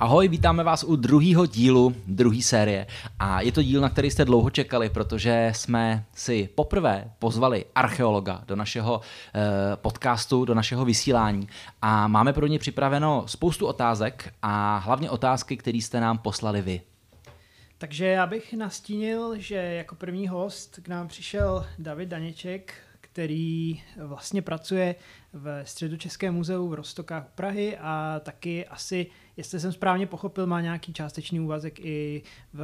Ahoj, vítáme vás u druhého dílu, druhé série. A je to díl, na který jste dlouho čekali, protože jsme si poprvé pozvali archeologa do našeho eh, podcastu, do našeho vysílání. A máme pro ně připraveno spoustu otázek a hlavně otázky, které jste nám poslali vy. Takže já bych nastínil, že jako první host k nám přišel David Daněček, který vlastně pracuje v Středočeském muzeu v Rostokách Prahy a taky asi, jestli jsem správně pochopil, má nějaký částečný úvazek i v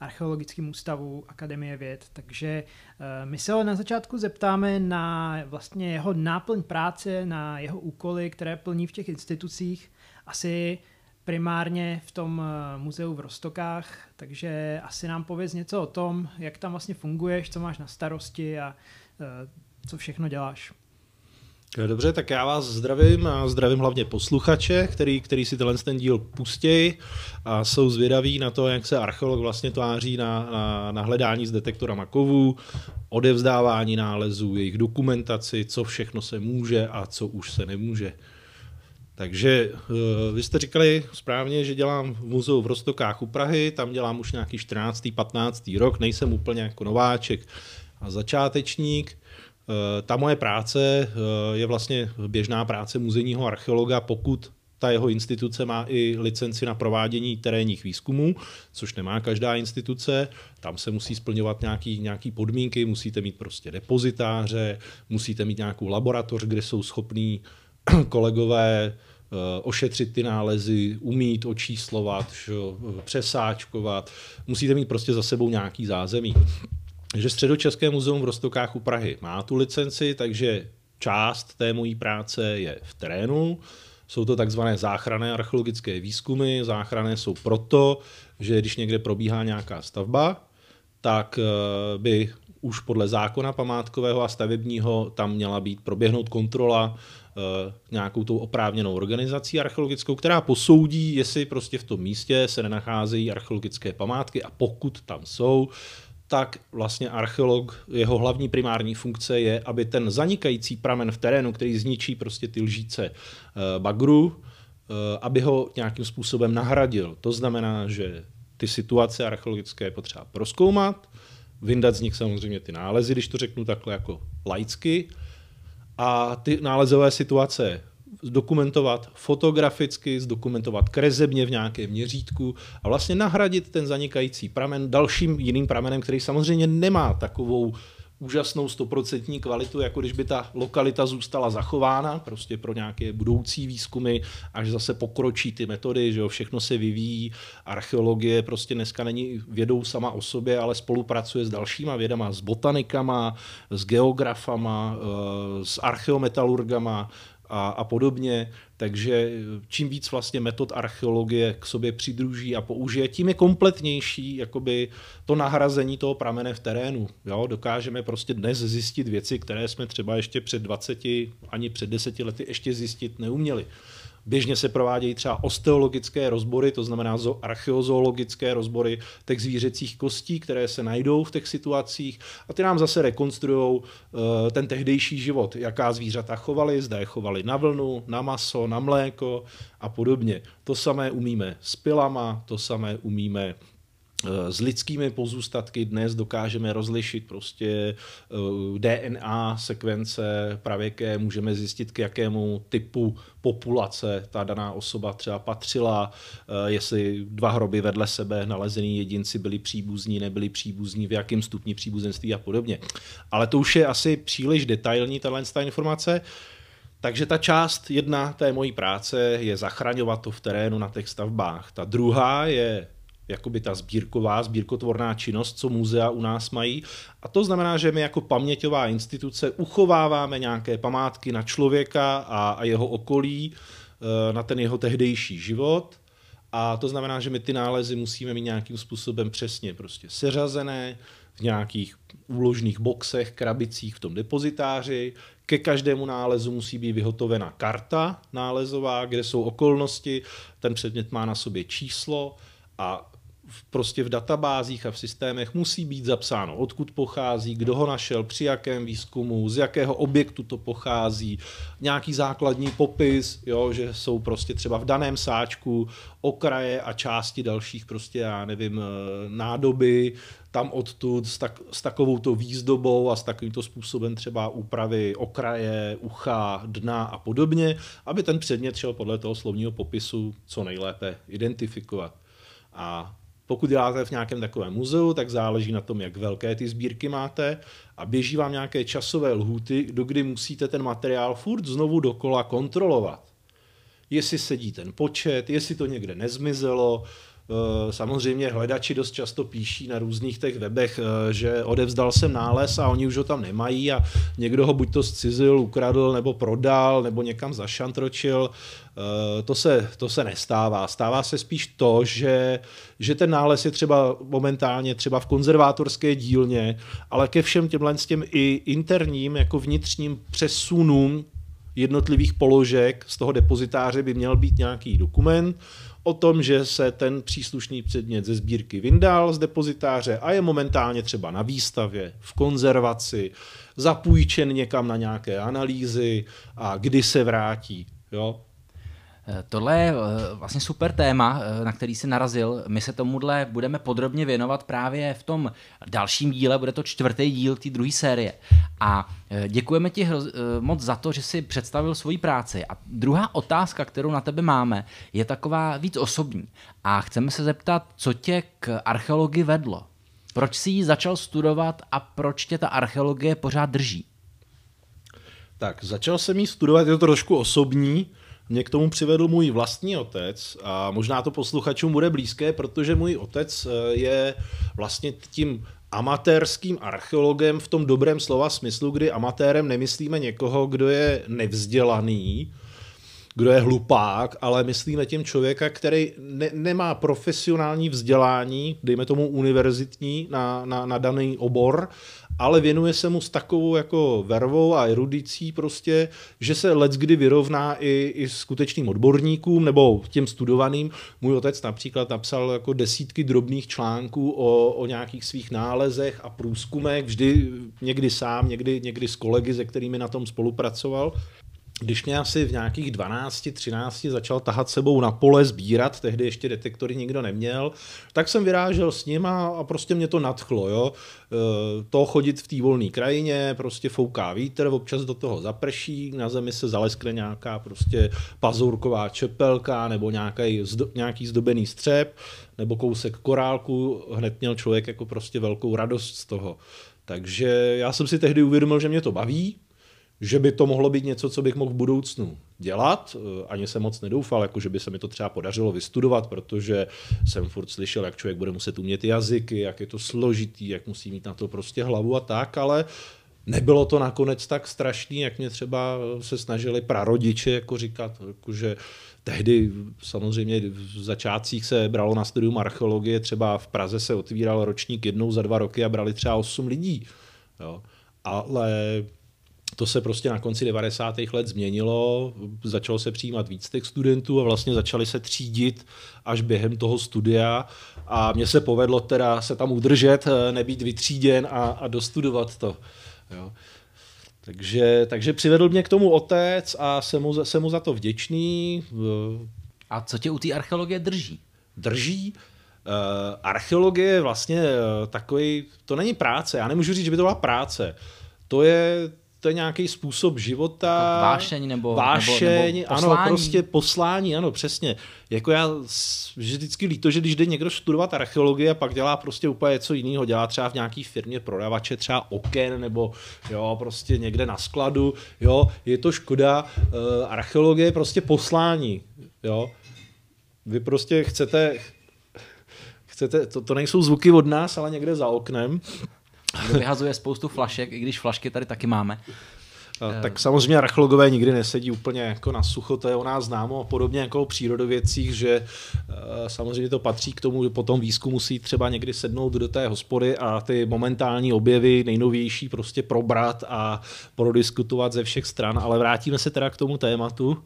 archeologickém ústavu Akademie věd. Takže eh, my se ho na začátku zeptáme na vlastně jeho náplň práce, na jeho úkoly, které plní v těch institucích. Asi primárně v tom eh, muzeu v Rostokách, takže asi nám pověz něco o tom, jak tam vlastně funguješ, co máš na starosti a eh, co všechno děláš. Dobře, tak já vás zdravím a zdravím hlavně posluchače, který, který si tenhle ten díl pustí a jsou zvědaví na to, jak se archeolog vlastně tváří na, na, na hledání s detektorama kovů, odevzdávání nálezů, jejich dokumentaci, co všechno se může a co už se nemůže. Takže eh, vy jste říkali správně, že dělám v muzeu v Rostokách u Prahy, tam dělám už nějaký 14. 15. rok, nejsem úplně jako nováček a začátečník. Eh, ta moje práce eh, je vlastně běžná práce muzejního archeologa, pokud ta jeho instituce má i licenci na provádění terénních výzkumů, což nemá každá instituce. Tam se musí splňovat nějaký, nějaký podmínky, musíte mít prostě depozitáře, musíte mít nějakou laboratoř, kde jsou schopní kolegové eh, ošetřit ty nálezy, umít očíslovat, přesáčkovat. Musíte mít prostě za sebou nějaký zázemí. Takže Středočeské muzeum v Rostokách u Prahy má tu licenci, takže část té mojí práce je v terénu. Jsou to takzvané záchranné archeologické výzkumy. Záchranné jsou proto, že když někde probíhá nějaká stavba, tak eh, by už podle zákona památkového a stavebního tam měla být proběhnout kontrola Eh, nějakou tou oprávněnou organizací archeologickou, která posoudí, jestli prostě v tom místě se nenacházejí archeologické památky a pokud tam jsou, tak vlastně archeolog, jeho hlavní primární funkce je, aby ten zanikající pramen v terénu, který zničí prostě ty lžíce eh, bagru, eh, aby ho nějakým způsobem nahradil. To znamená, že ty situace archeologické je potřeba proskoumat, vyndat z nich samozřejmě ty nálezy, když to řeknu takhle jako laicky, a ty nálezové situace zdokumentovat fotograficky, zdokumentovat krezebně v nějakém měřítku a vlastně nahradit ten zanikající pramen dalším jiným pramenem, který samozřejmě nemá takovou úžasnou stoprocentní kvalitu, jako když by ta lokalita zůstala zachována prostě pro nějaké budoucí výzkumy, až zase pokročí ty metody, že jo, všechno se vyvíjí, archeologie prostě dneska není vědou sama o sobě, ale spolupracuje s dalšíma vědama, s botanikama, s geografama, eh, s archeometalurgama, a, a podobně. Takže čím víc vlastně metod archeologie k sobě přidruží a použije, tím je kompletnější jakoby to nahrazení toho pramene v terénu. Jo? Dokážeme prostě dnes zjistit věci, které jsme třeba ještě před 20 ani před 10 lety ještě zjistit neuměli. Běžně se provádějí třeba osteologické rozbory, to znamená archeozoologické rozbory těch zvířecích kostí, které se najdou v těch situacích a ty nám zase rekonstruují eh, ten tehdejší život, jaká zvířata chovaly, zda je chovali na vlnu, na maso, na mléko a podobně. To samé umíme s pilama, to samé umíme s lidskými pozůstatky dnes dokážeme rozlišit prostě eh, DNA sekvence pravěké, můžeme zjistit, k jakému typu populace ta daná osoba třeba patřila, eh, jestli dva hroby vedle sebe nalezený jedinci byli příbuzní, nebyli příbuzní, v jakém stupni příbuzenství a podobně. Ale to už je asi příliš detailní tato informace. Takže ta část jedna té mojí práce je zachraňovat to v terénu na těch stavbách. Ta druhá je jakoby ta sbírková, sbírkotvorná činnost, co muzea u nás mají. A to znamená, že my jako paměťová instituce uchováváme nějaké památky na člověka a, a jeho okolí, eh, na ten jeho tehdejší život. A to znamená, že my ty nálezy musíme mít nějakým způsobem přesně prostě seřazené v nějakých úložných boxech, krabicích v tom depozitáři. Ke každému nálezu musí být vyhotovena karta nálezová, kde jsou okolnosti, ten předmět má na sobě číslo a prostě v databázích a v systémech musí být zapsáno, odkud pochází, kdo ho našel, při jakém výzkumu, z jakého objektu to pochází, nějaký základní popis, jo, že jsou prostě třeba v daném sáčku okraje a části dalších prostě, já nevím, eh, nádoby, tam odtud s, tak, s takovou to výzdobou a s takovýmto způsobem třeba úpravy okraje, ucha, dna a podobně, aby ten předmět šel podle toho slovního popisu co nejlépe identifikovat. A pokud děláte v nějakém takovém muzeu, tak záleží na tom, jak velké ty sbírky máte a běží vám nějaké časové lhuty, do kdy musíte ten materiál furt znovu dokola kontrolovat. Jestli sedí ten počet, jestli to někde nezmizelo, samozřejmě hledači dost často píší na různých těch webech, eh, že odevzdal jsem nález a oni už ho tam nemají a někdo ho buď to zcizil, ukradl nebo prodal nebo někam zašantročil. Eh, to se, to se nestává. Stává se spíš to, že, že ten nález je třeba momentálně třeba v konzervátorské dílně, ale ke všem těmhle s těm i interním, jako vnitřním přesunům jednotlivých položek z toho depozitáře by měl být nějaký dokument, o tom, že se ten příslušný předmět ze sbírky vyndal z depozitáře a je momentálně třeba na výstavě, v konzervaci, zapůjčen někam na nějaké analýzy a kdy se vrátí. Jo? Eh, tohle je eh, vlastně super téma, eh, na který si narazil. My se tomuhle budeme podrobně věnovat právě v tom dalším díle, bude to čtvrtý díl té druhé série. A děkujeme ti moc za to, že jsi představil svoji práci. A druhá otázka, kterou na tebe máme, je taková víc osobní. A chceme se zeptat, co tě k archeologii vedlo? Proč jsi ji začal studovat a proč tě ta archeologie pořád drží? Tak, začal jsem ji studovat, je to trošku osobní, mě k tomu přivedl můj vlastní otec a možná to posluchačům bude blízké, protože můj otec eh, je vlastně tím amatérským archeologem v tom dobrém slova smyslu, kdy amatérem nemyslíme někoho, kdo je nevzdělaný, kdo je hlupák, ale myslíme tím člověka, který ne, nemá profesionální vzdělání, dejme tomu univerzitní, na, na, na daný obor, ale věnuje se mu s takovou jako vervou a erudicí prostě, že se let kdy vyrovná i, i skutečným odborníkům nebo těm studovaným. Můj otec například napsal jako desítky drobných článků o, o nějakých svých nálezech a průzkumech, vždy někdy sám, někdy, někdy s kolegy, se kterými na tom spolupracoval když mě asi v nějakých 12, 13 začal tahat sebou na pole sbírat, tehdy ještě detektory nikdo neměl, tak jsem vyrážel s ním a, a prostě mě to nadchlo. Jo? E, to chodit v té volné krajině, prostě fouká vítr, občas do toho zaprší, na zemi se zaleskne nějaká prostě pazourková čepelka nebo nějaký, zdo, nějaký zdobený střep nebo kousek korálku, hned měl člověk jako prostě velkou radost z toho. Takže já jsem si tehdy uvědomil, že mě to baví, že by to mohlo být něco, co bych mohl v budoucnu dělat. Eh, ani jsem moc nedoufal, jako že by se mi to třeba podařilo vystudovat, protože jsem furt slyšel, jak člověk bude muset umět jazyky, jak je to složitý, jak musí mít na to prostě hlavu a tak, ale nebylo to nakonec tak strašný, jak mě třeba se snažili prarodiče jako říkat, jako že tehdy samozřejmě v začátcích se bralo na studium archeologie, třeba v Praze se otvíral ročník jednou za dva roky a brali třeba 8 lidí. Jo. Ale to se prostě na konci 90. let změnilo, začalo se přijímat víc těch studentů a vlastně začali se třídit až během toho studia a mně se povedlo teda se tam udržet, nebýt vytříděn a, a dostudovat to. Jo. Takže, takže přivedl mě k tomu otec a jsem mu, jsem mu za to vděčný. A co tě u té archeologie drží? Drží? Uh, archeologie je vlastně takový, to není práce, já nemůžu říct, že by to byla práce. To je to je nějaký způsob života. Vášeň nebo vášeň, nebo, nebo ano, prostě poslání, ano, přesně. Jako já vždycky líto, že když jde někdo studovat archeologii a pak dělá prostě úplně něco jiného, dělá třeba v nějaký firmě prodavače třeba oken nebo jo, prostě někde na skladu, jo, je to škoda. Uh, archeologie je prostě poslání, jo. Vy prostě chcete, chcete, to, to nejsou zvuky od nás, ale někde za oknem. Kdo vyhazuje spoustu flašek, i když flašky tady taky máme. Tak samozřejmě archeologové nikdy nesedí úplně jako na sucho, to je o nás známo, podobně jako o přírodovědcích, že uh, samozřejmě to patří k tomu, že po tom výzkumu musí třeba někdy sednout do té hospody a ty momentální objevy, nejnovější prostě probrat a prodiskutovat ze všech stran, ale vrátíme se teda k tomu tématu. Uh,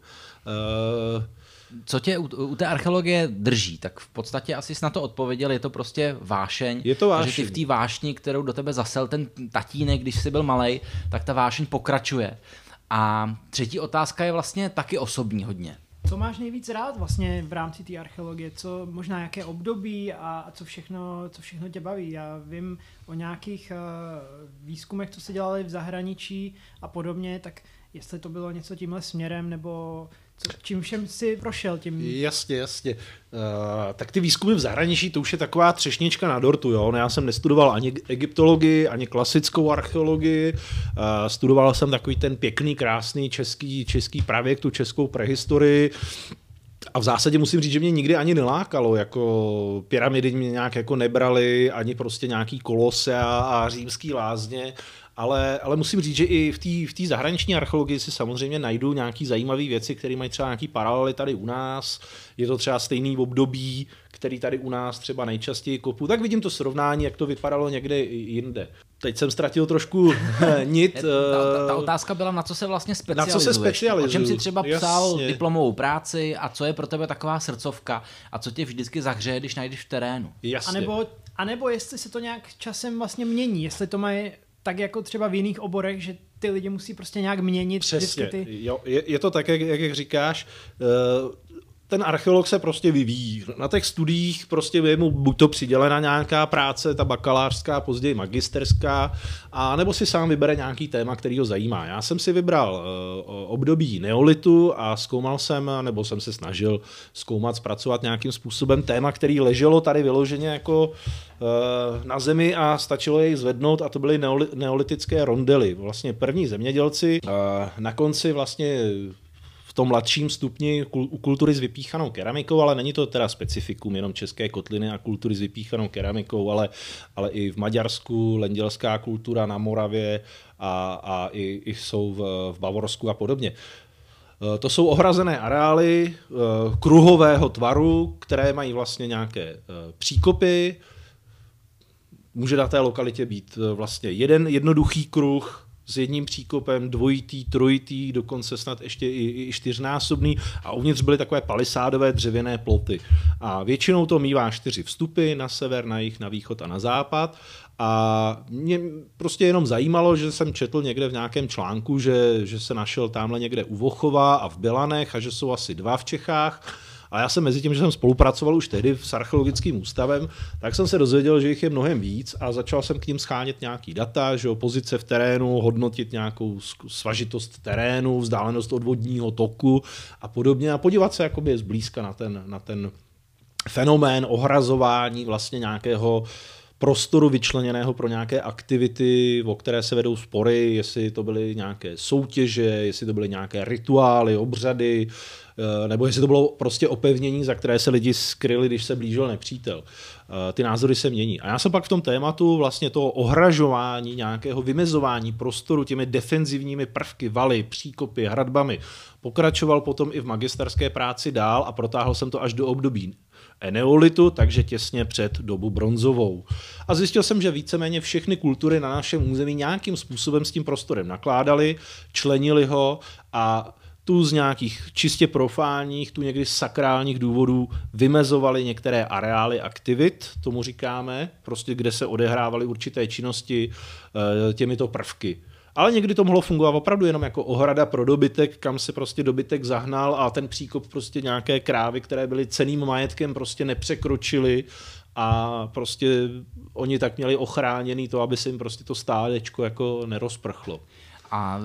Co tě u, u té archeologie drží? Tak v podstatě asi jsi na to odpověděl, je to prostě vášeň. Je to vášeň. Takže ty v té vášni, kterou do tebe zasel ten tatínek, když jsi byl malý, tak ta vášeň pokračuje. A třetí otázka je vlastně taky osobní hodně. Co máš nejvíc rád vlastně v rámci té archeologie? Co možná jaké období a, a co, všechno, co všechno tě baví? Já vím o nějakých uh, výzkumech, co se dělali v zahraničí a podobně, tak jestli to bylo něco tímhle směrem, nebo čím všem si prošel tím? Jasně, jasně. Uh, tak ty výzkumy v zahraničí, to už je taková třešnička na dortu, jo. No, já jsem nestudoval ani egyptologii, ani klasickou archeologii. Uh, studoval jsem takový ten pěkný, krásný český, český pravěk, tu českou prehistorii. A v zásadě musím říct, že mě nikdy ani nelákalo, jako pyramidy mě nějak jako nebrali, ani prostě nějaký kolose a, a římský lázně ale, ale musím říct, že i v té v zahraniční archeologii si samozřejmě najdu nějaké zajímavé věci, které mají třeba nějaký paralely tady u nás. Je to třeba stejný období, který tady u nás třeba nejčastěji kopu. Tak vidím to srovnání, jak to vypadalo někde jinde. Teď jsem ztratil trošku nit. ta, ta, ta otázka byla, na co se vlastně specializuješ. Na co se specializuješ? O čem jsi třeba psal Jasně. diplomovou práci a co je pro tebe taková srdcovka a co tě vždycky zahřeje, když najdeš v terénu? Jasně. A nebo, a nebo jestli se to nějak časem vlastně mění, jestli to mají tak jako třeba v jiných oborech, že ty lidi musí prostě nějak měnit. Přesně, ty... jo, je, je to tak, jak, jak říkáš. Ten archeolog se prostě vyvíjí. Na těch studiích prostě je mu buď to přidělena nějaká práce, ta bakalářská, později magisterská, a nebo si sám vybere nějaký téma, který ho zajímá. Já jsem si vybral uh, období neolitu a zkoumal jsem, nebo jsem se snažil zkoumat, zpracovat nějakým způsobem téma, který leželo tady vyloženě jako uh, na zemi a stačilo jej zvednout a to byly neolitické rondely. Vlastně první zemědělci uh, na konci vlastně v tom mladším stupni u kultury s vypíchanou keramikou, ale není to teda specifikum jenom české kotliny a kultury s vypíchanou keramikou, ale, ale i v Maďarsku, lendělská kultura na Moravě a, a i, i jsou v, v Bavorsku a podobně. E, to jsou ohrazené areály e, kruhového tvaru, které mají vlastně nějaké e, příkopy. Může na té lokalitě být vlastně jeden jednoduchý kruh, s jedním příkopem, dvojitý, trojitý, dokonce snad ještě i, i čtyřnásobný. A uvnitř byly takové palisádové dřevěné ploty. A většinou to mývá čtyři vstupy na sever, na jih, na východ a na západ. A mě prostě jenom zajímalo, že jsem četl někde v nějakém článku, že, že se našel tamhle někde u Vochova a v Belanech a že jsou asi dva v Čechách a já jsem mezi tím, že jsem spolupracoval už tehdy s archeologickým ústavem, tak jsem se dozvěděl, že jich je mnohem víc a začal jsem k ním schánět nějaký data, že pozice v terénu, hodnotit nějakou svažitost terénu, vzdálenost od vodního toku a podobně a podívat se jakoby zblízka na ten, na ten fenomén ohrazování vlastně nějakého prostoru vyčleněného pro nějaké aktivity, o které se vedou spory, jestli to byly nějaké soutěže, jestli to byly nějaké rituály, obřady, Eh, nebo jestli to bylo prostě opevnění, za které se lidi skryli, když se blížil nepřítel. Eh, ty názory se mění. A já jsem pak v tom tématu vlastně toho ohražování, nějakého vymezování prostoru těmi defenzivními prvky, valy, příkopy, hradbami, pokračoval potom i v magisterské práci dál a protáhl jsem to až do období neolitu, takže těsně před dobu bronzovou. A zjistil jsem, že víceméně všechny kultury na našem území nějakým způsobem s tím prostorem nakládali, členili ho a tu z nějakých čistě profánních, tu někdy sakrálních důvodů vymezovali některé areály aktivit, tomu říkáme, prostě kde se odehrávaly určité činnosti eh, těmito prvky. Ale někdy to mohlo fungovat opravdu jenom jako ohrada pro dobytek, kam se prostě dobytek zahnal a ten příkop prostě nějaké krávy, které byly ceným majetkem, prostě nepřekročili a prostě oni tak měli ochráněný to, aby se jim prostě to stádečko jako nerozprchlo. A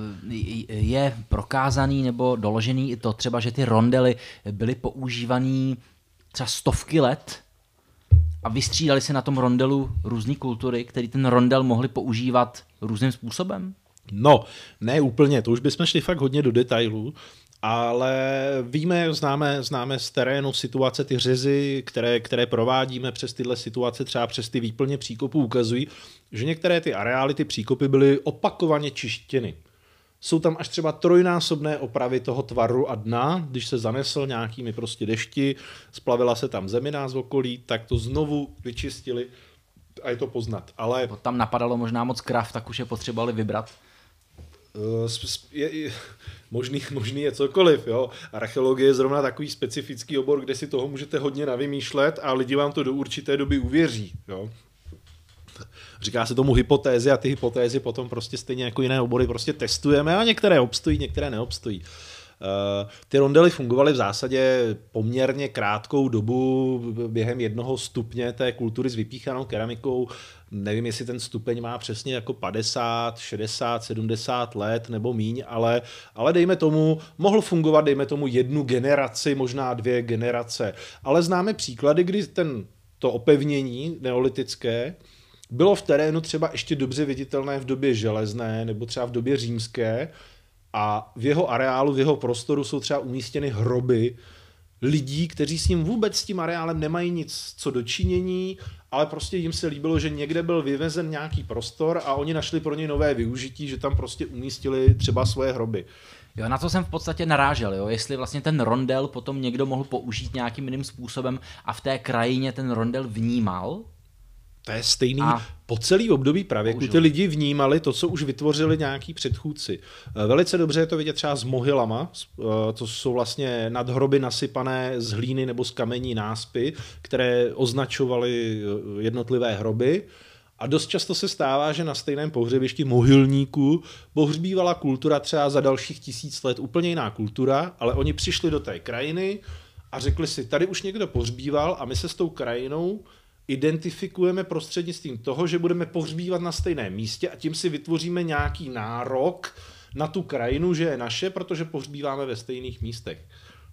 je prokázaný nebo doložený i to třeba, že ty rondely byly používaný třeba stovky let a vystřídali se na tom rondelu různé kultury, které ten rondel mohli používat různým způsobem? No, ne úplně, to už bychom šli fakt hodně do detailů, ale víme, známe, známe z terénu situace, ty řezy, které, které provádíme přes tyhle situace, třeba přes ty výplně příkopů, ukazují, že některé ty areály, ty příkopy byly opakovaně čištěny. Jsou tam až třeba trojnásobné opravy toho tvaru a dna, když se zanesl nějakými prostě dešti, splavila se tam zemina z okolí, tak to znovu vyčistili a je to poznat. Ale... Tam napadalo možná moc krav, tak už je potřebovali vybrat. Je, je, možný, možný je cokoliv. Jo. Archeologie je zrovna takový specifický obor, kde si toho můžete hodně navymýšlet a lidi vám to do určité doby uvěří. Jo. Říká se tomu hypotézy a ty hypotézy potom prostě stejně jako jiné obory prostě testujeme a některé obstojí, některé neobstojí. Uh, ty rondely fungovaly v zásadě poměrně krátkou dobu během jednoho stupně té kultury s vypíchanou keramikou. Nevím, jestli ten stupeň má přesně jako 50, 60, 70 let nebo míň, ale, ale dejme tomu, mohl fungovat, dejme tomu jednu generaci, možná dvě generace. Ale známe příklady, kdy ten, to opevnění neolitické bylo v terénu třeba ještě dobře viditelné v době železné nebo třeba v době římské a v jeho areálu, v jeho prostoru jsou třeba umístěny hroby lidí, kteří s ním vůbec s tím areálem nemají nic co dočinění, ale prostě jim se líbilo, že někde byl vyvezen nějaký prostor a oni našli pro něj nové využití, že tam prostě umístili třeba svoje hroby. Jo, na to jsem v podstatě narážel, jo, jestli vlastně ten rondel potom někdo mohl použít nějakým jiným způsobem a v té krajině ten rondel vnímal, to je stejný a po celý období pravěku. Ty lidi vnímali to, co už vytvořili nějaký předchůdci. Eh, velice dobře je to vidět třeba s mohylama, to eh, jsou vlastně nadhroby nasypané z hlíny nebo z kamení náspy, které označovaly eh, jednotlivé hroby. A dost často se stává, že na stejném pohřebišti mohylníku pohřbívala kultura třeba za dalších tisíc let, úplně jiná kultura, ale oni přišli do té krajiny a řekli si, tady už někdo pohřbíval a my se s tou krajinou identifikujeme prostřednictvím toho, že budeme pohřbívat na stejném místě a tím si vytvoříme nějaký nárok na tu krajinu, že je naše, protože pohřbíváme ve stejných místech.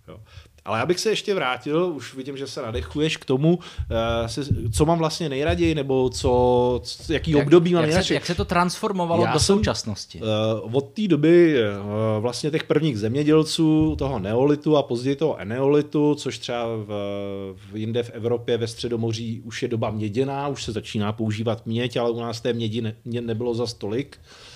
Jo. Ale já bych se ještě vrátil, už vidím, že se nadechuješ k tomu, eh, co mám vlastně nejraději, nebo co, jaký jak, období mám jak nejradši. Se, jak se to transformovalo já do jsem, současnosti? Uh, od té doby uh, vlastně těch prvních zemědělců, toho neolitu a později toho eneolitu, což třeba v, v jinde v Evropě ve Středomoří už je doba měděná, už se začíná používat měď, ale u nás té mědi ne, nebylo za stolik. Uh, Eh,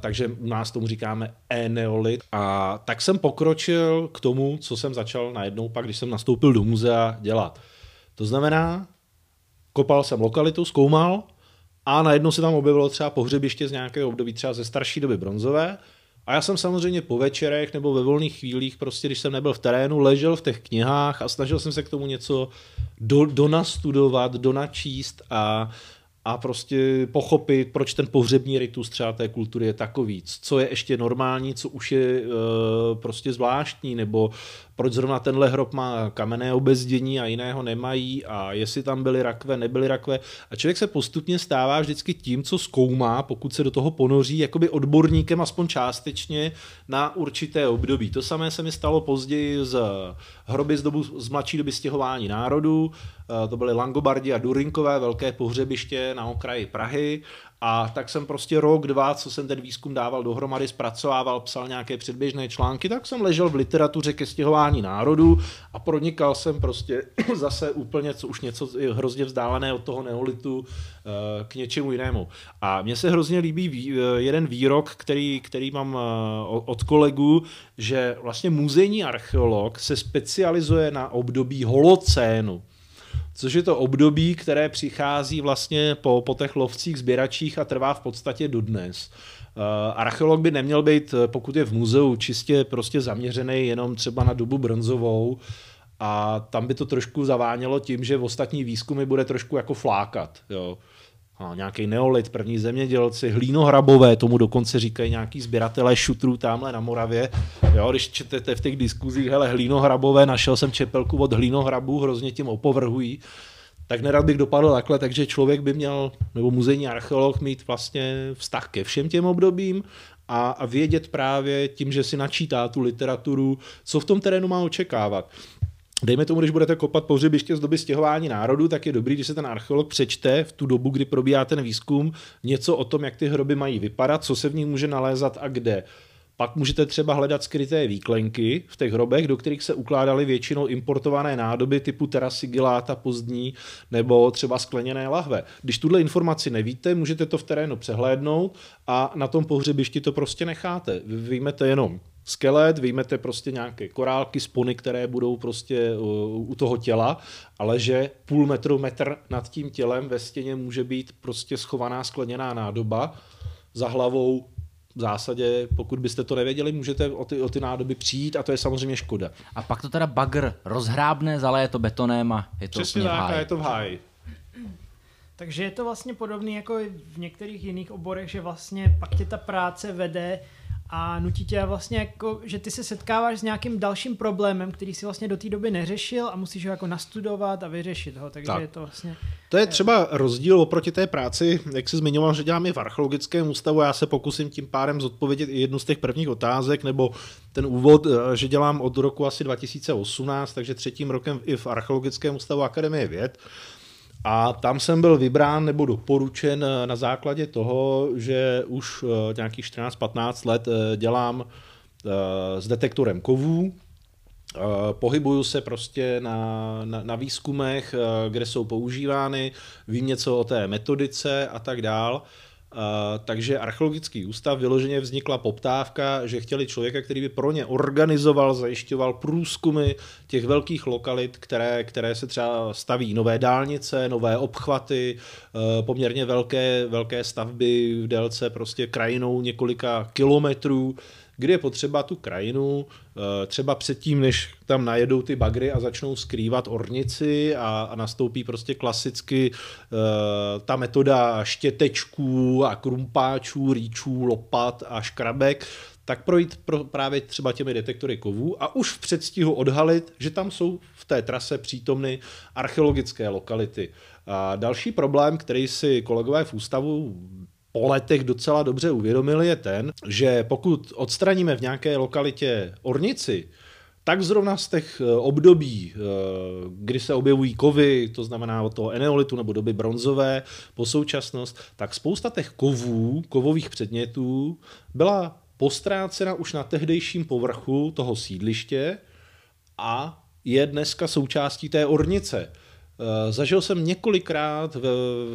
takže u nás tomu říkáme e-neolit. A tak jsem pokročil k tomu, co jsem začal najednou pak, když jsem nastoupil do muzea dělat. To znamená, kopal jsem lokalitu, zkoumal a najednou se tam objevilo třeba pohřebiště z nějakého období, třeba ze starší doby bronzové. A já jsem samozřejmě po večerech nebo ve volných chvílích, prostě když jsem nebyl v terénu, ležel v těch knihách a snažil jsem se k tomu něco do, donastudovat, donačíst a a prostě pochopit, proč ten pohřební ritus třeba té kultury je takový, co je ještě normální, co už je e, prostě zvláštní, nebo proč zrovna tenhle hrob má kamenné obezdění a jiného nemají a jestli tam byly rakve, nebyly rakve. A člověk se postupně stává vždycky tím, co zkoumá, pokud se do toho ponoří, jakoby odborníkem aspoň částečně na určité období. To samé se mi stalo později z hroby z, dobu, z mladší doby stěhování národů, to byly Langobardi a Durinkové, velké pohřebiště na okraji Prahy a tak jsem prostě rok, dva, co jsem ten výzkum dával dohromady, zpracovával, psal nějaké předběžné články, tak jsem ležel v literatuře ke stěhování národů a pronikal jsem prostě zase úplně, co už něco hrozně vzdálené od toho neolitu eh, k něčemu jinému. A mně se hrozně líbí eh, jeden výrok, který, který mám od kolegů, že vlastně muzejní archeolog se specializuje na období holocénu což je to období, které přichází vlastně po, po těch lovcích, sběračích a trvá v podstatě dodnes. Uh, archeolog by neměl být, pokud je v muzeu, čistě prostě zaměřený jenom třeba na dobu bronzovou, a tam by to trošku zavánělo tím, že v ostatní výzkumy bude trošku jako flákat. Jo a nějaký neolit, první zemědělci, hlínohrabové, tomu dokonce říkají nějaký sběratelé šutrů tamhle na Moravě. Jo, když čtete v těch diskuzích, hele, hlínohrabové, našel jsem čepelku od hlínohrabů, hrozně tím opovrhují, tak nerad bych dopadl takhle, takže člověk by měl, nebo muzejní archeolog, mít vlastně vztah ke všem těm obdobím a, a vědět právě tím, že si načítá tu literaturu, co v tom terénu má očekávat. Dejme tomu, když budete kopat pohřebiště z doby stěhování národu, tak je dobrý, když se ten archeolog přečte v tu dobu, kdy probíhá ten výzkum, něco o tom, jak ty hroby mají vypadat, co se v nich může nalézat a kde. Pak můžete třeba hledat skryté výklenky v těch hrobech, do kterých se ukládaly většinou importované nádoby typu terasigiláta pozdní nebo třeba skleněné lahve. Když tuhle informaci nevíte, můžete to v terénu přehlédnout a na tom pohřebišti to prostě necháte. Vy vyjmete jenom skelet, vyjmete prostě nějaké korálky, spony, které budou prostě u toho těla, ale že půl metru, metr nad tím tělem ve stěně může být prostě schovaná skleněná nádoba za hlavou v zásadě, pokud byste to nevěděli, můžete o ty, o ty nádoby přijít a to je samozřejmě škoda. A pak to teda bagr rozhrábne, zaleje to betonem a je to Přesně tak, a je to v háji. Takže je to vlastně podobné jako i v některých jiných oborech, že vlastně pak tě ta práce vede a nutí tě vlastně jako, že ty se setkáváš s nějakým dalším problémem, který si vlastně do té doby neřešil a musíš ho jako nastudovat a vyřešit ho, takže tak. je to vlastně... To je třeba rozdíl oproti té práci, jak jsi zmiňoval, že dělám i v archeologickém ústavu, já se pokusím tím pádem zodpovědět i jednu z těch prvních otázek, nebo ten úvod, eh, že dělám od roku asi 2018, takže třetím rokem i v archeologickém ústavu Akademie věd. A tam jsem byl vybrán nebo doporučen eh, na základě toho, že už eh, nějakých 14-15 let eh, dělám s detektorem kovů, Pohybuju se prostě na, na, na výzkumech, kde jsou používány, vím něco o té metodice a tak dál. Uh, takže archeologický ústav vyloženě vznikla poptávka, že chtěli člověka, který by pro ně organizoval, zajišťoval průzkumy těch velkých lokalit, které, které se třeba staví nové dálnice, nové obchvaty, uh, poměrně velké, velké stavby v délce prostě krajinou několika kilometrů, kdy je potřeba tu krajinu, eh, třeba předtím, než tam najedou ty bagry a začnou skrývat ornici a, a nastoupí prostě klasicky uh, ta metoda štětečků a krumpáčů, rýčů, lopat a škrabek, tak projít pro právě třeba těmi detektory kovů a už v předstihu odhalit, že tam jsou v té trase přítomny archeologické lokality. A další problém, který si kolegové v ústavu po letech docela dobře uvědomili, je ten, že pokud odstraníme v nějaké lokalitě ornici, tak zrovna z těch eh, období, eh, kdy se objevují kovy, to znamená od toho eneolitu nebo doby bronzové po současnost, tak spousta těch kovů, kovových předmětů byla postrácena už na tehdejším povrchu toho sídliště a je dneska součástí té ornice. Eh, zažil jsem několikrát v,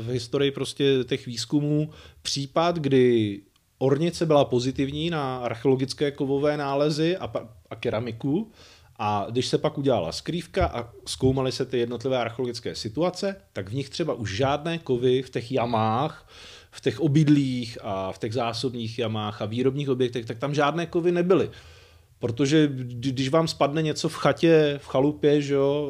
v historii prostě těch výzkumů případ, kdy ornice byla pozitivní na archeologické kovové nálezy a, a keramiku a když se pak udělala skrývka a zkoumaly se ty jednotlivé archeologické situace, tak v nich třeba už žádné kovy v těch jamách, v těch obydlích a v těch zásobních jamách a výrobních objektech, tak tam žádné kovy nebyly. Protože když vám spadne něco v chatě, v chalupě, že jo,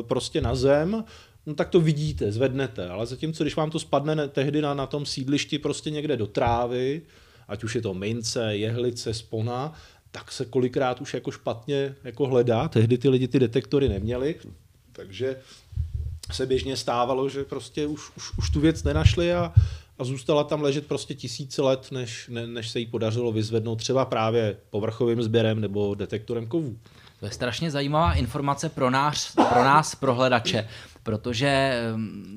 e, prostě na zem, no tak to vidíte, zvednete. Ale zatímco, když vám to spadne tehdy na, na tom sídlišti prostě někde do trávy, ať už je to mince, jehlice, spona, tak se kolikrát už jako špatně jako hledá. Tehdy ty lidi ty detektory neměli, takže se běžně stávalo, že prostě už, už, už tu věc nenašli a, a zůstala tam ležet prostě tisíce let, než, ne, než se jí podařilo vyzvednout třeba právě povrchovým sběrem nebo detektorem kovů. To je strašně zajímavá informace pro nás, pro nás prohledače, protože...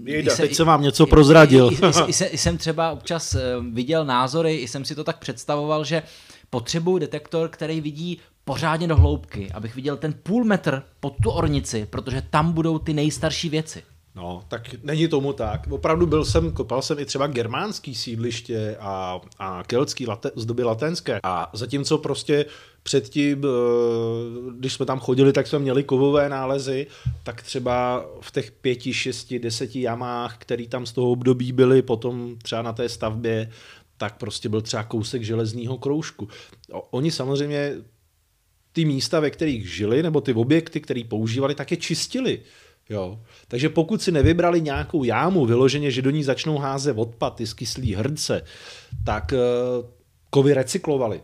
Jejda, se, teď jsem vám něco prozradil. I, i, i, i jsem třeba občas viděl názory, i jsem si to tak představoval, že potřebuji detektor, který vidí pořádně do hloubky, abych viděl ten půl metr pod tu ornici, protože tam budou ty nejstarší věci. No, tak není tomu tak. Opravdu byl jsem, kopal jsem i třeba germánský sídliště a, a keltský late, z doby latenské. A zatímco prostě předtím, eh, když jsme tam chodili, tak jsme měli kovové nálezy, tak třeba v těch pěti, šesti, deseti jamách, který tam z toho období byly, potom třeba na té stavbě, tak prostě byl třeba kousek železního kroužku. Oni samozřejmě ty místa, ve kterých žili, nebo ty objekty, které používali, tak je čistili. Jo. Takže pokud si nevybrali nějakou jámu vyloženě, že do ní začnou házet odpad, ty skyslý hrdce, tak uh, kovy recyklovali.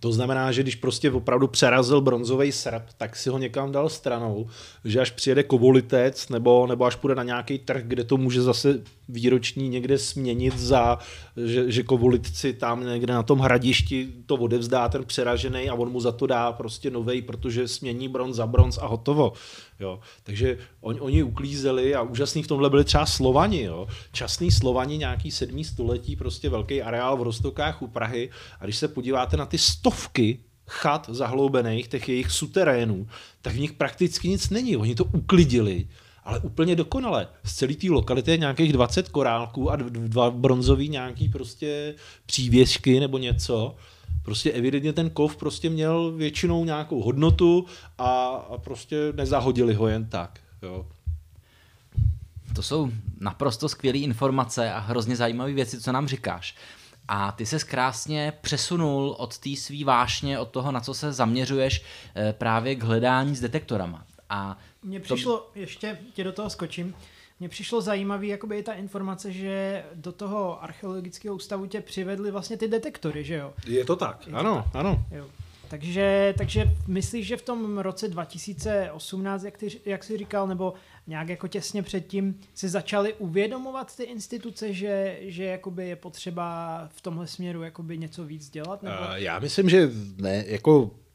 To znamená, že když prostě opravdu přerazil bronzový srp, tak si ho někam dal stranou, že až přijede kovolitec nebo, nebo až půjde na nějaký trh, kde to může zase výroční někde směnit za, že, že kovolitci tam někde na tom hradišti to odevzdá ten přeražený a on mu za to dá prostě novej, protože smění bronz za bronz a hotovo. Jo. Takže on, oni uklízeli a úžasný v tomhle byli třeba Slovani. Jo. Časný Slovani, nějaký sedmý století, prostě velký areál v Rostokách u Prahy. A když se podíváte na ty stovky chat zahloubených, těch jejich suterénů, tak v nich prakticky nic není. Oni to uklidili, ale úplně dokonale. Z celé té lokality je nějakých 20 korálků a dva bronzový nějaký prostě přívěšky nebo něco prostě evidentně ten kov prostě měl většinou nějakou hodnotu a, a prostě nezahodili ho jen tak. Jo. To jsou naprosto skvělé informace a hrozně zajímavé věci, co nám říkáš. A ty se krásně přesunul od té svý vášně, od toho, na co se zaměřuješ, eh, právě k hledání s detektorama. A Mně přišlo, to... ještě tě do toho skočím, mně přišlo zajímavý jakoby i ta informace, že do toho archeologického ústavu tě přivedli vlastně ty detektory, že jo? Je to tak, Je ano, to tak. ano. Jo. Takže, takže myslíš, že v tom roce 2018, jak, ty, jak jsi říkal, nebo nějak jako těsně předtím, si začali uvědomovat ty instituce, že, že jakoby je potřeba v tomhle směru jakoby něco víc dělat? Nebo? Já myslím, že ne, jako Eh,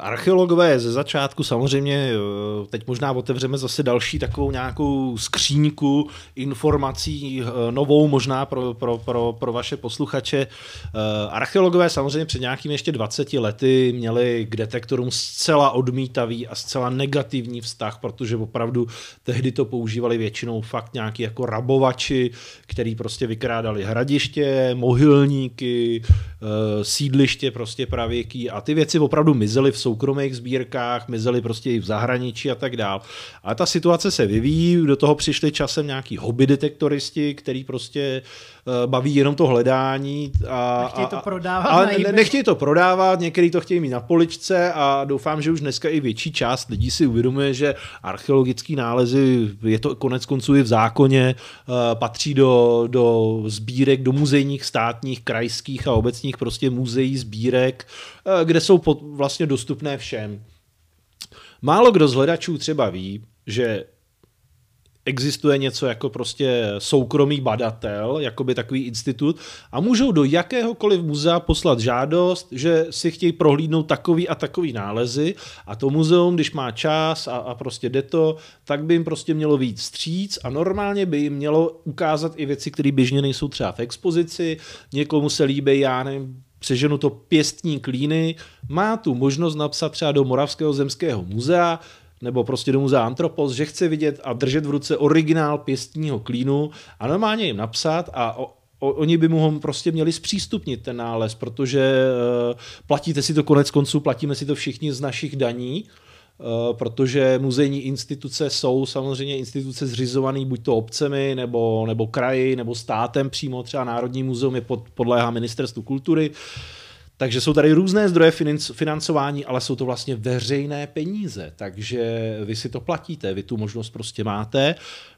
archeologové ze začátku samozřejmě, eh, teď možná otevřeme zase další takovou nějakou skříňku informací, eh, novou možná pro, pro, pro, pro vaše posluchače. Archeologové samozřejmě před nějakými ještě 20 lety měli k detektorům zcela odmítavý a zcela negativní vztah, protože opravdu tehdy to používali většinou fakt nějaký jako rabovači, který prostě vykrádali hradiště, mohylníky, sídliště prostě pravěký a ty věci opravdu mizely mizely v soukromých sbírkách, mizely prostě i v zahraničí a tak dál. A ta situace se vyvíjí, do toho přišli časem nějaký hobby detektoristi, který prostě Eh, baví jenom to hledání. A, nechtějí to prodávat. A, ne, nechtějí to prodávat, některý to chtějí mít na poličce a doufám, že už dneska i větší část lidí si uvědomuje, že archeologické nálezy, je to konec konců i v zákoně, eh, patří do, do sbírek, do muzejních, státních, krajských a obecních prostě muzeí, sbírek, kde jsou pod, vlastně dostupné všem. Málo kdo z hledačů třeba ví, že existuje něco jako prostě soukromý badatel, jako by takový institut a můžou do jakéhokoliv muzea poslat žádost, že si chtějí prohlídnout takový a takový nálezy a to muzeum, když má čas a, a prostě jde to, tak by jim prostě mělo víc stříc a normálně by jim mělo ukázat i věci, které běžně nejsou třeba v expozici, někomu se líbí, já nevím, přeženu to pěstní klíny, má tu možnost napsat třeba do Moravského zemského muzea, nebo prostě do muzea Antropos, že chce vidět a držet v ruce originál pěstního klínu a normálně jim napsat a o, o, oni by mu ho prostě měli zpřístupnit ten nález, protože uh, platíte si to konec konců, platíme si to všichni z našich daní, protože muzejní instituce jsou samozřejmě instituce zřizované buď to obcemi, nebo, nebo kraji, nebo státem přímo, třeba Národní muzeum je pod, podléhá ministerstvu kultury, takže jsou tady různé zdroje financování, ale jsou to vlastně veřejné peníze, takže vy si to platíte, vy tu možnost prostě máte.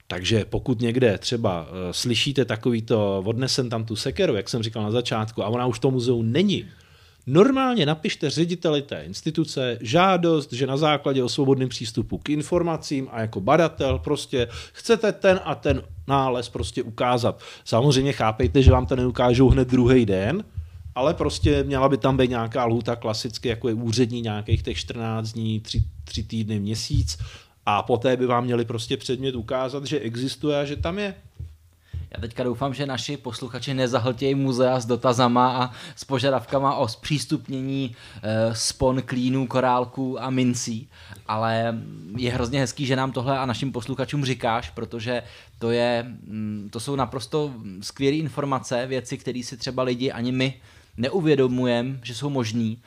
Takže pokud někde třeba uh, slyšíte takovýto, odnesem tam tu sekeru, jak jsem říkal na začátku, a ona už v tom muzeu není, Normálně napište řediteli té instituce žádost, že na základě o svobodném přístupu k informacím a jako badatel prostě chcete ten a ten nález prostě ukázat. Samozřejmě chápejte, že vám to neukážou hned druhý den, ale prostě měla by tam být nějaká lhuta klasicky, jako je úřední nějakých těch 14 dní, 3, 3 týdny, měsíc a poté by vám měli prostě předmět ukázat, že existuje a že tam je. Já teďka doufám, že naši posluchači nezahltějí muzea s dotazama a s požadavkama o zpřístupnění e, spon, klínů, korálků a mincí, ale je hrozně hezký, že nám tohle a našim posluchačům říkáš, protože to, je, mm, to jsou naprosto skvělé informace, věci, které si třeba lidi ani my neuvědomujeme, že jsou možný.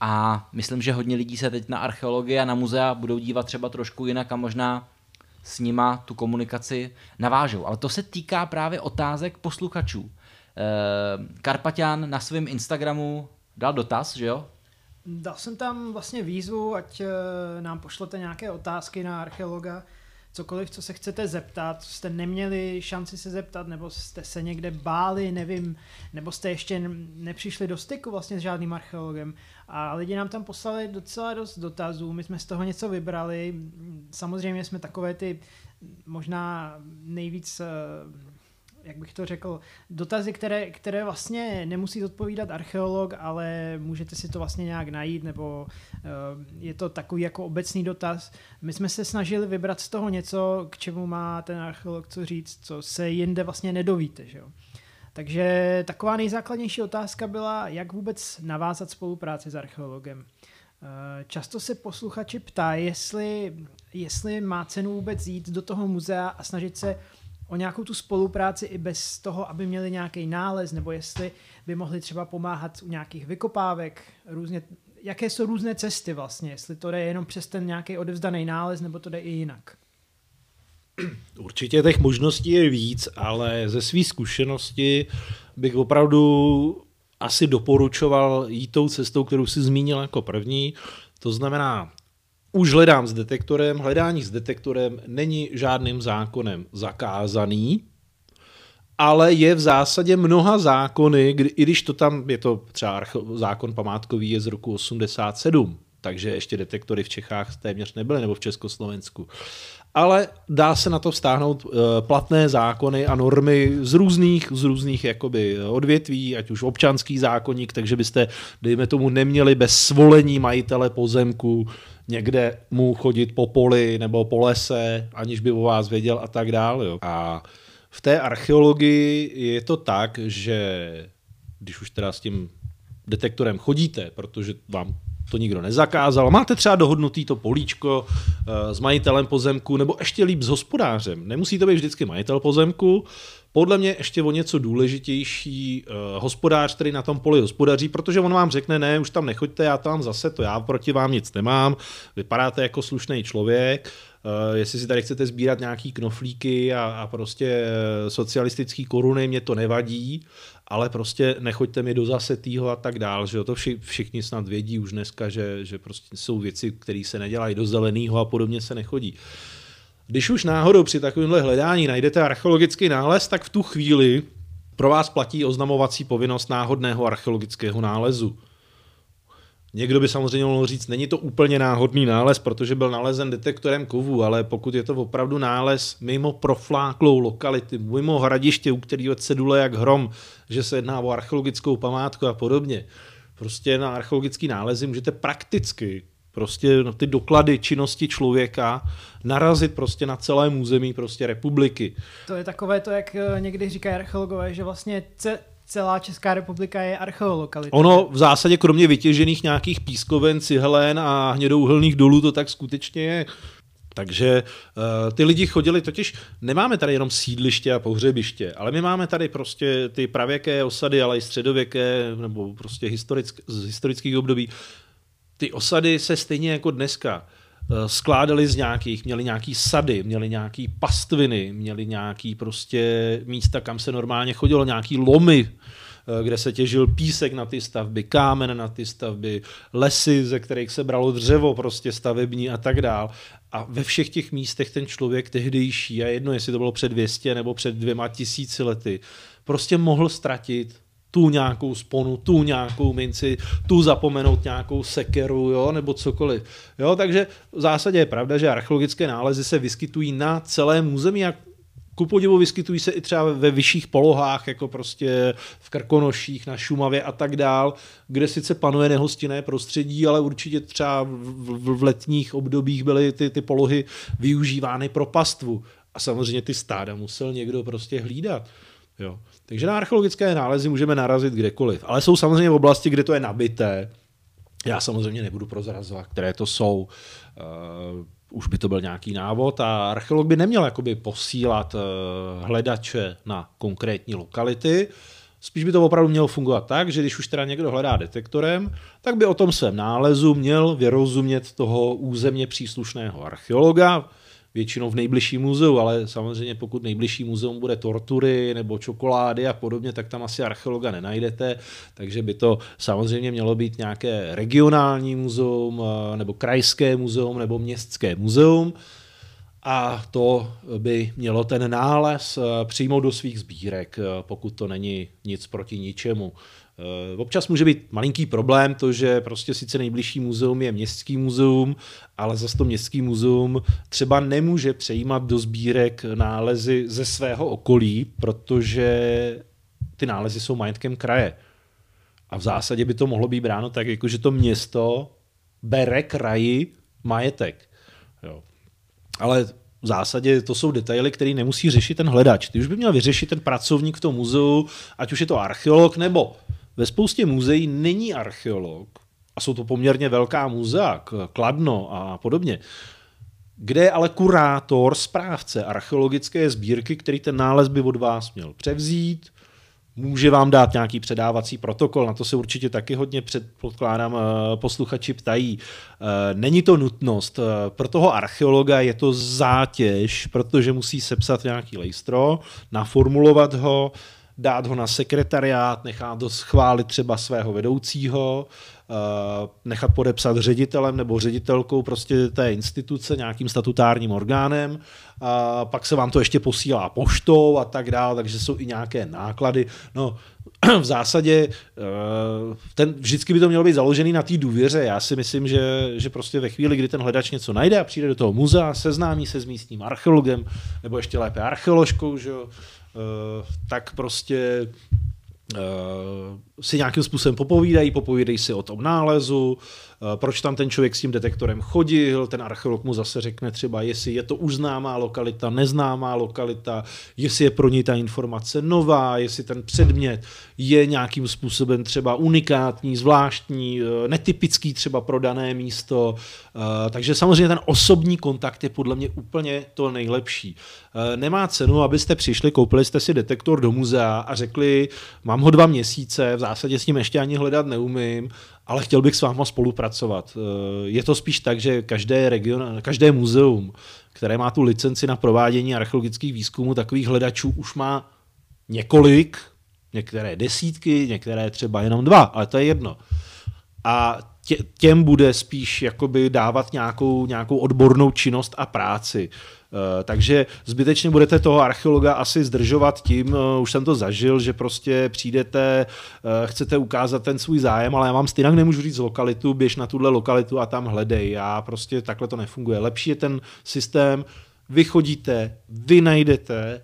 A myslím, že hodně lidí se teď na archeologii a na muzea budou dívat třeba trošku jinak a možná s nima tu komunikaci navážou. Ale to se týká právě otázek posluchačů. Eh, Karpatian na svém Instagramu dal dotaz, že jo? Dal jsem tam vlastně výzvu, ať eh, nám pošlete nějaké otázky na archeologa, cokoliv, co se chcete zeptat, co jste neměli šanci se zeptat, nebo jste se někde báli, nevím, nebo jste ještě nepřišli do styku vlastně s žádným archeologem. A lidi nám tam poslali docela dost dotazů, my jsme z toho něco vybrali. Samozřejmě jsme takové ty možná nejvíc eh, jak bych to řekl, dotazy, které, které vlastně nemusí odpovídat archeolog, ale můžete si to vlastně nějak najít, nebo uh, je to takový jako obecný dotaz. My jsme se snažili vybrat z toho něco, k čemu má ten archeolog co říct, co se jinde vlastně nedovíte. Že jo? Takže taková nejzákladnější otázka byla, jak vůbec navázat spolupráci s archeologem. Eh, často se posluchači ptají, jestli, jestli má cenu vůbec jít do toho muzea a snažit se o nějakou tu spolupráci i bez toho, aby měli nějaký nález, nebo jestli by mohli třeba pomáhat u nějakých vykopávek, různě, jaké jsou různé cesty vlastně, jestli to jde jenom přes ten nějaký odevzdaný nález, nebo to jde i jinak. Určitě těch možností je víc, ale ze své zkušenosti bych opravdu asi doporučoval jít tou cestou, kterou si zmínil jako první. To znamená, už hledám s detektorem. Hledání s detektorem není žádným zákonem zakázaný, ale je v zásadě mnoha zákony, kdy, i když to tam je to třeba zákon památkový je z roku 87, takže ještě detektory v Čechách téměř nebyly, nebo v Československu. Ale dá se na to vztáhnout eh, platné zákony a normy z různých, z různých jakoby odvětví, ať už občanský zákonník, takže byste, dejme tomu, neměli bez svolení majitele pozemku někde mu chodit po poli nebo po lese, aniž by o vás věděl a tak dále. A v té archeologii je to tak, že když už teda s tím detektorem chodíte, protože vám to nikdo nezakázal. Máte třeba dohodnutý to políčko eh, s majitelem pozemku, nebo ještě líp s hospodářem. Nemusí to být vždycky majitel pozemku, podle mě ještě o něco důležitější uh, hospodář, který na tom poli hospodaří, protože on vám řekne, ne, už tam nechoďte, já tam zase to, já proti vám nic nemám, vypadáte jako slušný člověk, uh, jestli si tady chcete sbírat nějaký knoflíky a, a prostě socialistický koruny, mě to nevadí, ale prostě nechoďte mi do zasetýho a tak dál, že jo, to vši, všichni snad vědí už dneska, že, že prostě jsou věci, které se nedělají do zeleného a podobně se nechodí. Když už náhodou při takovémhle hledání najdete archeologický nález, tak v tu chvíli pro vás platí oznamovací povinnost náhodného archeologického nálezu. Někdo by samozřejmě mohl říct, není to úplně náhodný nález, protože byl nalezen detektorem kovů, ale pokud je to opravdu nález mimo profláklou lokality, mimo hradiště, u kterého cedule jak hrom, že se jedná o archeologickou památku a podobně, prostě na archeologický nálezy můžete prakticky prostě na ty doklady činnosti člověka narazit prostě na celém území prostě republiky. To je takové to, jak eh, někdy říkají archeologové, že vlastně celá Česká republika je archeolokalita. Ono v zásadě kromě vytěžených nějakých pískoven, cihelen a hnědouhelných dolů to tak skutečně je. Takže uh, ty lidi chodili, totiž nemáme tady jenom sídliště a pohřebiště, ale my máme tady prostě ty pravěké osady, ale i středověké nebo prostě historick, z historických období. Ty osady se stejně jako dneska uh, skládali z nějakých, měli nějaký sady, měli nějaký pastviny, měli nějaký prostě místa, kam se normálně chodilo, nějaký lomy, Eh, kde se těžil písek na ty stavby, kámen na ty stavby, lesy, ze kterých se bralo dřevo prostě stavební a tak dál. A ve všech těch místech ten člověk tehdejší, a jedno jestli to bylo před 200 nebo před dvěma tisíci lety, prostě mohl ztratit tu nějakou sponu, tu nějakou minci, tu zapomenout nějakou sekeru, jo, nebo cokoliv. Jo, takže v zásadě je pravda, že archeologické nálezy se vyskytují na celém území, jak ku podivu vyskytují se i třeba ve vyšších polohách, jako prostě v Krkonoších, na Šumavě a tak dál, kde sice panuje nehostinné prostředí, ale určitě třeba v, v letních obdobích byly ty, ty polohy využívány pro pastvu. A samozřejmě ty stáda musel někdo prostě hlídat. Jo. Takže na archeologické nálezy můžeme narazit kdekoliv. Ale jsou samozřejmě v oblasti, kde to je nabité. Já samozřejmě nebudu prozrazovat, které to jsou. Uh, už by to byl nějaký návod a archeolog by neměl jakoby posílat eh, hledače na konkrétní lokality, Spíš by to opravdu mělo fungovat tak, že když už teda někdo hledá detektorem, tak by o tom svém nálezu měl vyrozumět toho územně příslušného archeologa, většinou v nejbližším muzeu, ale samozřejmě pokud nejbližší muzeum bude tortury nebo čokolády a podobně, tak tam asi archeologa nenajdete, takže by to samozřejmě mělo být nějaké regionální muzeum eh, nebo krajské muzeum nebo městské muzeum a to by mělo ten nález eh, přijmout do svých sbírek, eh, pokud to není nic proti ničemu. Eh, občas může být malinký problém to, že prostě sice nejbližší muzeum je městský muzeum, ale zase to městský muzeum třeba nemůže přejímat do sbírek nálezy ze svého okolí, protože ty nálezy jsou majetkem kraje. A v zásadě by to mohlo být bráno tak, jako že to město bere kraji majetek. Jo. Ale v zásadě to jsou detaily, které nemusí řešit ten hledač. Ty už by měl vyřešit ten pracovník v tom muzeu, ať už je to archeolog nebo ve spoustě muzeí není archeolog, a jsou to poměrně velká muzea, Kladno a podobně, kde je ale kurátor, správce archeologické sbírky, který ten nález by od vás měl převzít, může vám dát nějaký předávací protokol, na to se určitě taky hodně předpokládám, eh, posluchači ptají. Eh, není to nutnost, eh, pro toho archeologa je to zátěž, protože musí sepsat nějaký lejstro, naformulovat ho, dát ho na sekretariát, nechat to schválit třeba svého vedoucího, eh, nechat podepsat ředitelem nebo ředitelkou prostě té instituce, nějakým statutárním orgánem, a pak se vám to ještě posílá poštou a tak dále, takže jsou i nějaké náklady. No, v zásadě eh, ten, vždycky by to mělo být založený na té důvěře. Já si myslím, že, že prostě ve chvíli, kdy ten hledač něco najde a přijde do toho muzea, seznámí se s místním archeologem, nebo ještě lépe archeoložkou, že jo, eh, tak prostě si nějakým způsobem popovídají, popovídají si o tom nálezu, Eh, proč tam ten člověk s tím detektorem chodil, ten archeolog mu zase řekne třeba, jestli je to už známá lokalita, neznámá lokalita, jestli je pro něj ta informace nová, jestli ten předmět je nějakým způsobem třeba unikátní, zvláštní, eh, netypický třeba pro dané místo. Eh, takže samozřejmě ten osobní kontakt je podle mě úplně to nejlepší. Nemá cenu, abyste přišli, koupili jste si detektor do muzea a řekli, mám ho dva měsíce, v zásadě s ním ještě ani hledat neumím, ale chtěl bych s váma spolupracovat. Eh, je to spíš tak, že každé, region, každé muzeum, které má tu licenci na provádění archeologických výzkumů, takových hledačů už má několik, některé desítky, některé třeba jenom dva, ale to je jedno. A tě, těm bude spíš jakoby dávat nějakou, nějakou odbornou činnost a práci. Eh, takže zbytečně budete toho archeologa asi zdržovat tím, eh, už jsem to zažil, že prostě přijdete, eh, chcete ukázat ten svůj zájem, ale já vám stejně nemůžu říct lokalitu, běž na tuhle lokalitu a tam hledej. Já prostě takhle to nefunguje. Lepší je ten systém, vy chodíte, vy najdete,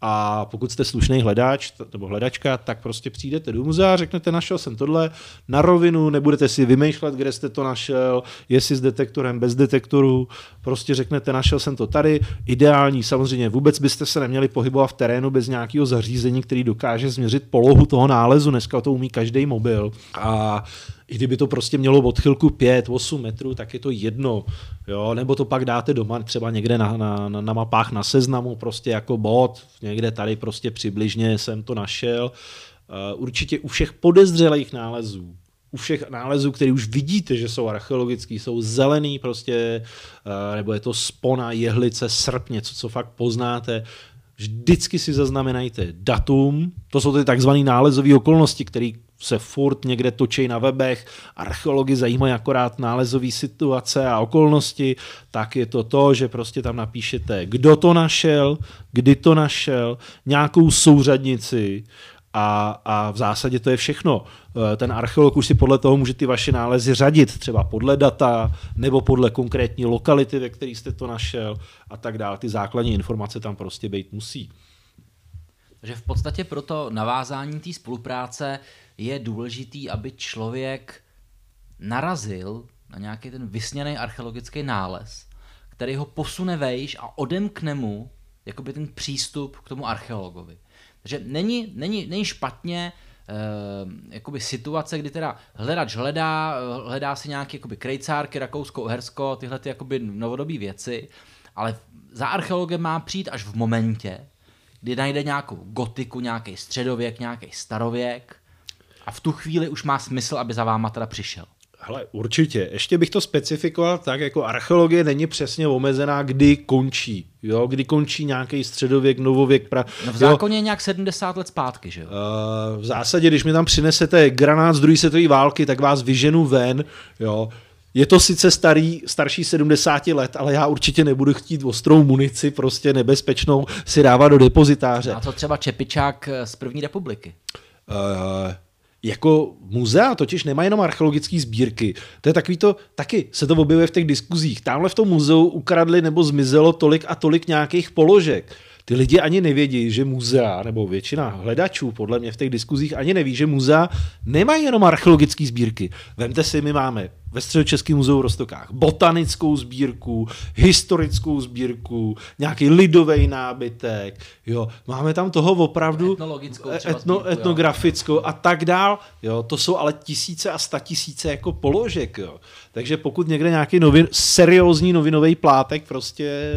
a pokud jste slušný hledáč nebo hledačka, tak prostě přijdete do muzea, řeknete, našel jsem tohle na rovinu, nebudete si vymýšlet, kde jste to našel, jestli s detektorem, bez detektoru, prostě řeknete, našel jsem to tady. Ideální, samozřejmě, vůbec byste se neměli pohybovat v terénu bez nějakého zařízení, který dokáže změřit polohu toho nálezu. Dneska to umí každý mobil. A i kdyby to prostě mělo odchylku 5-8 metrů, tak je to jedno. Jo? Nebo to pak dáte doma třeba někde na, na, na mapách na seznamu, prostě jako bod, někde tady prostě přibližně jsem to našel. Uh, určitě u všech podezřelých nálezů, u všech nálezů, které už vidíte, že jsou archeologický, jsou zelený prostě, uh, nebo je to spona, jehlice, srp, něco, co fakt poznáte, vždycky si zaznamenajte datum, to jsou ty takzvané nálezové okolnosti, které se furt někde točí na webech, archeologi zajímají akorát nálezové situace a okolnosti, tak je to to, že prostě tam napíšete, kdo to našel, kdy to našel, nějakou souřadnici a, a v zásadě to je všechno. Eh, ten archeolog už si podle toho může ty vaše nálezy řadit, třeba podle data nebo podle konkrétní lokality, ve které jste to našel a tak dále. Ty základní informace tam prostě být musí. Takže v podstatě pro to navázání té spolupráce je důležitý, aby člověk narazil na nějaký ten vysněný archeologický nález, který ho posune vejš a odemkne mu jakoby ten přístup k tomu archeologovi. Takže není, není, není špatně eh, jakoby situace, kdy teda hledač hledá, hledá si nějaké jakoby krejcárky, Rakousko, Uhersko, tyhle ty jakoby novodobé věci, ale za archeologem má přijít až v momentě, kdy najde nějakou gotiku, nějaký středověk, nějaký starověk a v tu chvíli už má smysl, aby za váma teda přišel. Hele, určitě. Ještě bych to specifikoval tak, jako archeologie není přesně omezená, kdy končí. Jo, kdy končí nějaký středověk, novověk. Pra... No v zákoně je nějak 70 let zpátky, že jo? Uh, v zásadě, když mi tam přinesete granát z druhé světové války, tak vás vyženu ven, jo. Je to sice starý, starší 70 let, ale já určitě nebudu chtít ostrou munici, prostě nebezpečnou, si dávat do depozitáře. A to třeba Čepičák z první republiky. Uh, jako muzea totiž nemá jenom archeologické sbírky. To je takový to, taky se to objevuje v těch diskuzích. Tamhle v tom muzeu ukradli nebo zmizelo tolik a tolik nějakých položek. Ty lidi ani nevědí, že muzea, nebo většina hledačů podle mě v těch diskuzích ani neví, že muzea nemají jenom archeologické sbírky. Vemte si, my máme ve Středočeském muzeu v Rostokách botanickou sbírku, historickou sbírku, nějaký lidový nábytek, jo. Máme tam toho opravdu etnologickou etno, sbírku, etnografickou jo. a tak dál. Jo. To jsou ale tisíce a sta tisíce jako položek. Jo. Takže pokud někde nějaký novin, seriózní novinový plátek prostě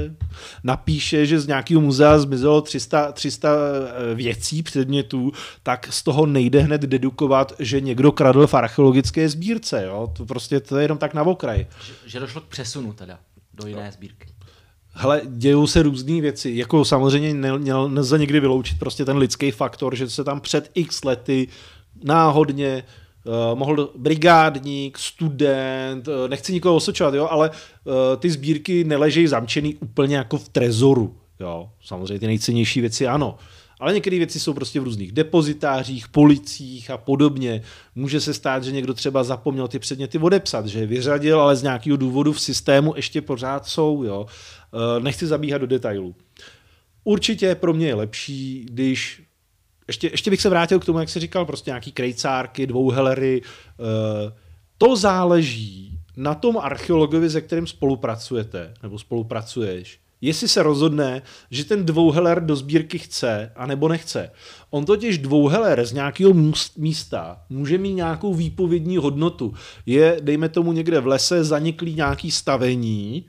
napíše, že z nějakého muzea zmizelo 300, 300 eh, věcí, předmětů, tak z toho nejde hned dedukovat, že někdo kradl v archeologické sbírce. Jo. To prostě to je jenom tak na okraj. Že, že došlo k přesunu teda do jiné sbírky. Hele, dějou se různé věci. Jako samozřejmě nelze někdy vyloučit prostě ten lidský faktor, že se tam před x lety náhodně uh, mohl brigádník, student, uh, nechci nikoho osočovat, jo, ale uh, ty sbírky neležejí zamčený úplně jako v trezoru. Jo. Samozřejmě ty nejcennější věci ano. Ale některé věci jsou prostě v různých depozitářích, policích a podobně. Může se stát, že někdo třeba zapomněl ty předměty odepsat, že je vyřadil, ale z nějakého důvodu v systému ještě pořád jsou. Jo. Nechci zabíhat do detailů. Určitě pro mě je lepší, když ještě, ještě bych se vrátil k tomu, jak jsi říkal, prostě nějaký krejcárky, dvouhelery. Eh, to záleží na tom archeologovi, se kterým spolupracujete, nebo spolupracuješ. Jestli se rozhodne, že ten dvouheler do sbírky chce, a nebo nechce. On totiž dvouheler z nějakého místa může mít nějakou výpovědní hodnotu. Je, dejme tomu, někde v lese zaniklý nějaký stavení,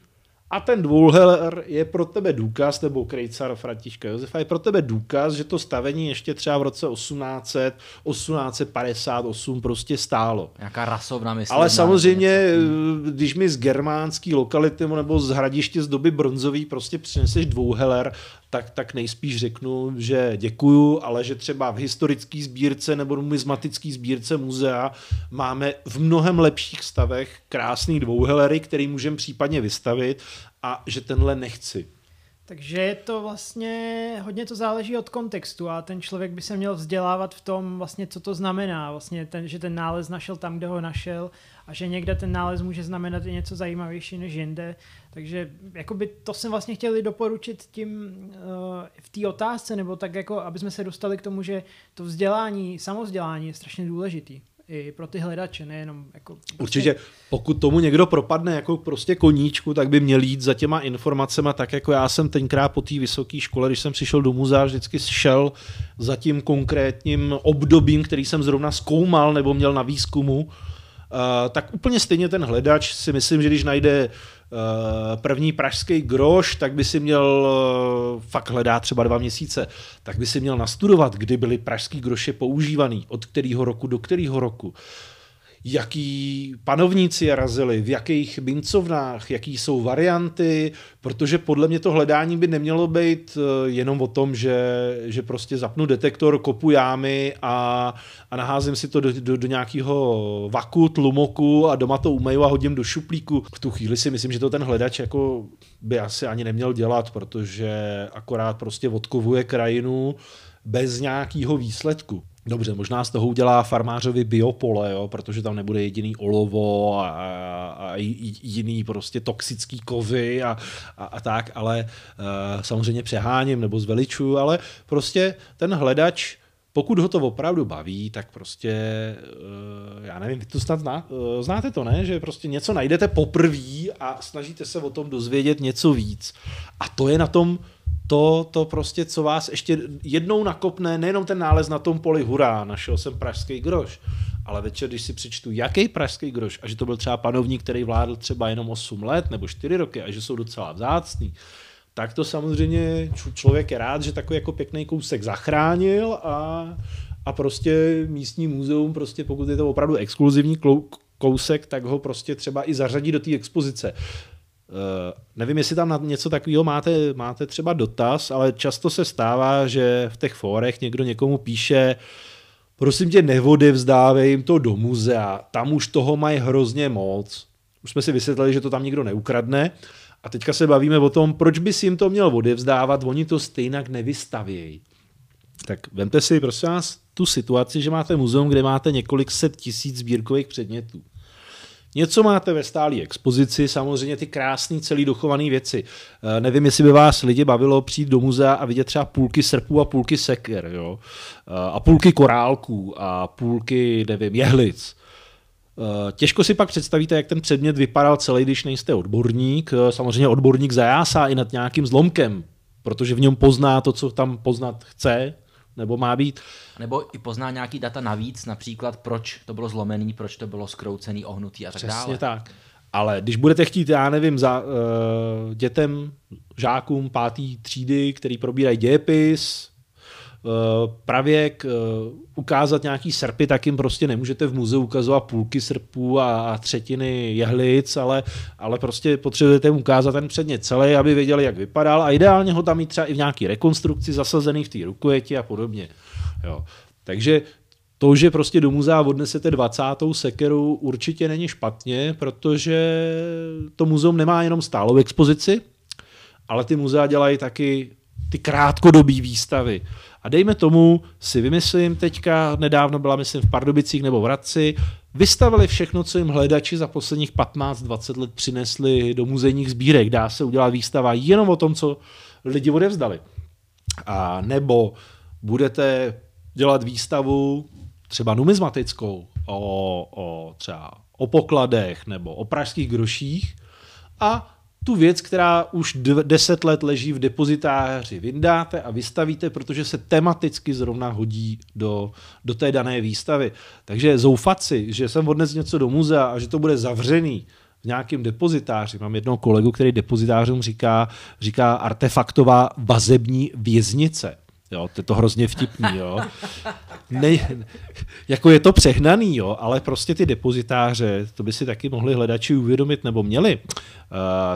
a ten dvouheler je pro tebe důkaz, nebo krejcar Františka Josefa je pro tebe důkaz, že to stavení ještě třeba v roce 1800, 1858 prostě stálo. Nějaká rasovna, myslím. Ale samozřejmě, když mi z germánský lokality nebo z hradiště z doby bronzový prostě přineseš dvouheler, tak, tak nejspíš řeknu, že děkuju, ale že třeba v historické sbírce nebo numismatické sbírce muzea máme v mnohem lepších stavech krásný dvouhelery, který můžeme případně vystavit a že tenhle nechci. Takže je to vlastně, hodně to záleží od kontextu a ten člověk by se měl vzdělávat v tom vlastně, co to znamená, vlastně ten, že ten nález našel tam, kde ho našel a že někde ten nález může znamenat i něco zajímavější než jinde. Takže jakoby to jsem vlastně chtěli doporučit tím uh, v té otázce, nebo tak jako, aby jsme se dostali k tomu, že to vzdělání, samozdělání je strašně důležitý i pro ty hledače, nejenom jako... Prostě... Určitě, pokud tomu někdo propadne jako prostě koníčku, tak by měl jít za těma informacemi, tak jako já jsem tenkrát po té vysoké škole, když jsem přišel do muzea, vždycky šel za tím konkrétním obdobím, který jsem zrovna zkoumal nebo měl na výzkumu, Uh, tak úplně stejně ten hledač si myslím, že když najde první pražský groš, tak by si měl, uh, fakt hledá třeba dva měsíce, tak by si měl nastudovat, kdy byly pražský groše používaný, od kterého roku do kterého roku jaký panovníci razili, v jakých mincovnách, jaký jsou varianty, protože podle mě to hledání by nemělo být eh, jenom o tom, že, že prostě zapnu detektor, kopu jámy a, a naházím si to do, do, do nějakého vaku, tlumoku a doma to umeju a hodím do šuplíku. V tu chvíli si myslím, že to ten hledač jako by asi ani neměl dělat, protože akorát prostě odkovuje krajinu bez nějakého výsledku. Dobře, možná z toho udělá farmářovi biopole, jo, protože tam nebude jediný olovo a, a, jiný prostě toxický kovy a, a, a tak, ale uh, samozřejmě přeháním nebo zveličuju, ale prostě ten hledač pokud ho to opravdu baví, tak prostě, uh, já nevím, vy to snad zná, uh, znáte to, ne? Že prostě něco najdete poprvé a snažíte se o tom dozvědět něco víc. A to je na tom to, to prostě, co vás ještě jednou nakopne, nejenom ten nález na tom poli, hurá, našel jsem pražský groš, ale večer, když si přečtu, jaký pražský groš, a že to byl třeba panovník, který vládl třeba jenom 8 let nebo 4 roky a že jsou docela vzácný, tak to samozřejmě člověk je rád, že takový jako pěkný kousek zachránil a, a prostě místní muzeum, prostě pokud je to opravdu exkluzivní kousek, tak ho prostě třeba i zařadí do té expozice. Uh, nevím, jestli tam na něco takového máte, máte třeba dotaz, ale často se stává, že v těch fórech někdo někomu píše, prosím tě, neodevzdávej jim to do muzea, tam už toho mají hrozně moc. Už jsme si vysvětlili, že to tam nikdo neukradne. A teďka se bavíme o tom, proč by si jim to měl odevzdávat, oni to stejnak nevystavějí. Tak vemte si, prosím vás, tu situaci, že máte muzeum, kde máte několik set tisíc sbírkových předmětů. Něco máte ve stálé expozici, samozřejmě ty krásné celý dochované věci. E, nevím, jestli by vás lidi bavilo přijít do muzea a vidět třeba půlky srpů a půlky seker, jo? E, a půlky korálků a půlky, nevím, jehlic. E, těžko si pak představíte, jak ten předmět vypadal celý, když nejste odborník. Samozřejmě odborník zajásá i nad nějakým zlomkem, protože v něm pozná to, co tam poznat chce, nebo má být. Nebo i pozná nějaký data navíc, například proč to bylo zlomený, proč to bylo skroucený, ohnutý a tak Přesně dále. tak. Ale když budete chtít, já nevím, za uh, dětem, žákům pátý třídy, který probírají dějepis, pravěk, ukázat nějaký srpy, tak jim prostě nemůžete v muzeu ukazovat půlky srpů a, a třetiny jehlic, ale, ale prostě potřebujete jim ukázat ten předmět celý, aby věděli, jak vypadal a ideálně ho tam mít třeba i v nějaký rekonstrukci zasazený v té rukojeti a podobně. Jo. Takže to, že prostě do muzea odnesete 20. sekeru, určitě není špatně, protože to muzeum nemá jenom stálou expozici, ale ty muzea dělají taky ty krátkodobé výstavy. A dejme tomu, si vymyslím teďka, nedávno byla myslím v Pardubicích nebo v Radci, vystavili všechno, co jim hledači za posledních 15-20 let přinesli do muzejních sbírek. Dá se udělat výstava jenom o tom, co lidi odevzdali. A nebo budete dělat výstavu třeba numizmatickou o, o třeba o pokladech nebo o pražských groších a tu věc, která už deset let leží v depozitáři, vyndáte a vystavíte, protože se tematicky zrovna hodí do, do té dané výstavy. Takže zoufat si, že jsem odnes něco do muzea a že to bude zavřený v nějakém depozitáři. Mám jednoho kolegu, který depozitářům říká, říká artefaktová vazební věznice. Jo, to je to hrozně vtipný, jo. Ne, jako je to přehnaný, jo, ale prostě ty depozitáře, to by si taky mohli hledači uvědomit nebo měli. Uh,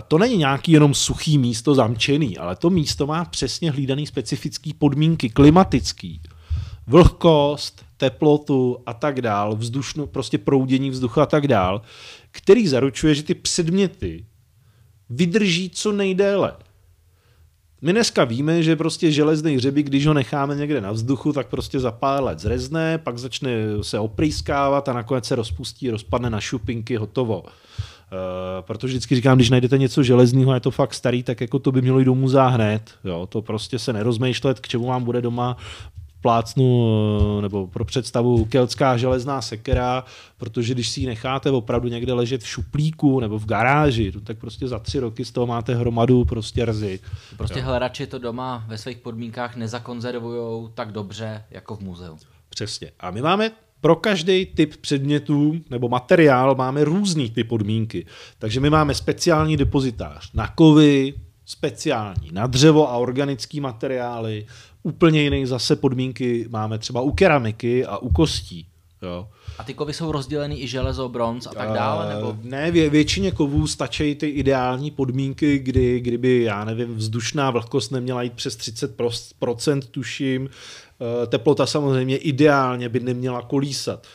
to není nějaký jenom suchý místo zamčený, ale to místo má přesně hlídaný specifický podmínky, klimatický. Vlhkost, teplotu a tak dál, vzdušno, prostě proudění vzduchu a tak dál, který zaručuje, že ty předměty vydrží co nejdéle. My dneska víme, že prostě železný hřebík, když ho necháme někde na vzduchu, tak prostě za pár let zrezne, pak začne se oprýskávat a nakonec se rozpustí, rozpadne na šupinky, hotovo. Uh, protože vždycky říkám, když najdete něco železného a je to fakt starý, tak jako to by mělo jít do muzea hned. Jo, to prostě se nerozmýšlet, k čemu vám bude doma plácnu eh, nebo pro představu keltská železná sekera, protože když si ji necháte opravdu někde ležet v šuplíku nebo v garáži, no tak prostě za tři roky z toho máte hromadu prostě rzy. Prostě jo. hledači to doma ve svých podmínkách nezakonzervují tak dobře jako v muzeu. Přesně. A my máme pro každý typ předmětů nebo materiál máme různý ty podmínky. Takže my máme speciální depozitář na kovy, speciální na dřevo a organické materiály, úplně jiné zase podmínky máme třeba u keramiky a u kostí. Jo. A ty kovy jsou rozdělený i železo, bronz a tak dále? Nebo? Ne, vě, většině kovů stačí ty ideální podmínky, kdy, kdyby, já nevím, vzdušná vlhkost neměla jít přes 30%, tuším, eh, teplota samozřejmě ideálně by neměla kolísat.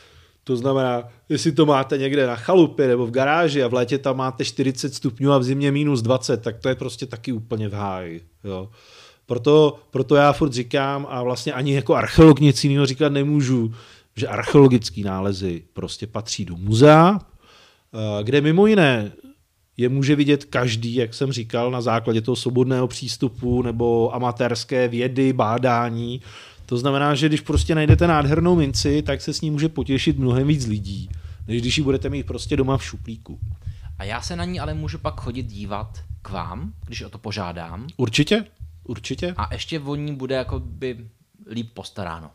To znamená, jestli to máte někde na chalupě nebo v garáži a v létě tam máte 40 stupňů a v zimě minus 20, tak to je prostě taky úplně v háji. Jo. Proto, proto já furt říkám a vlastně ani jako archeolog nic jiného říkat nemůžu, že archeologické nálezy prostě patří do muzea, eh, kde mimo jiné je může vidět každý, jak jsem říkal, na základě toho svobodného přístupu nebo amatérské vědy, bádání. To znamená, že když prostě najdete nádhernou minci, tak se s ní může potěšit mnohem víc lidí, než když ji budete mít prostě doma v šuplíku. A já se na ní ale můžu pak chodit dívat k vám, když o to požádám. Určitě, určitě. A ještě o ní bude jako by líp postaráno.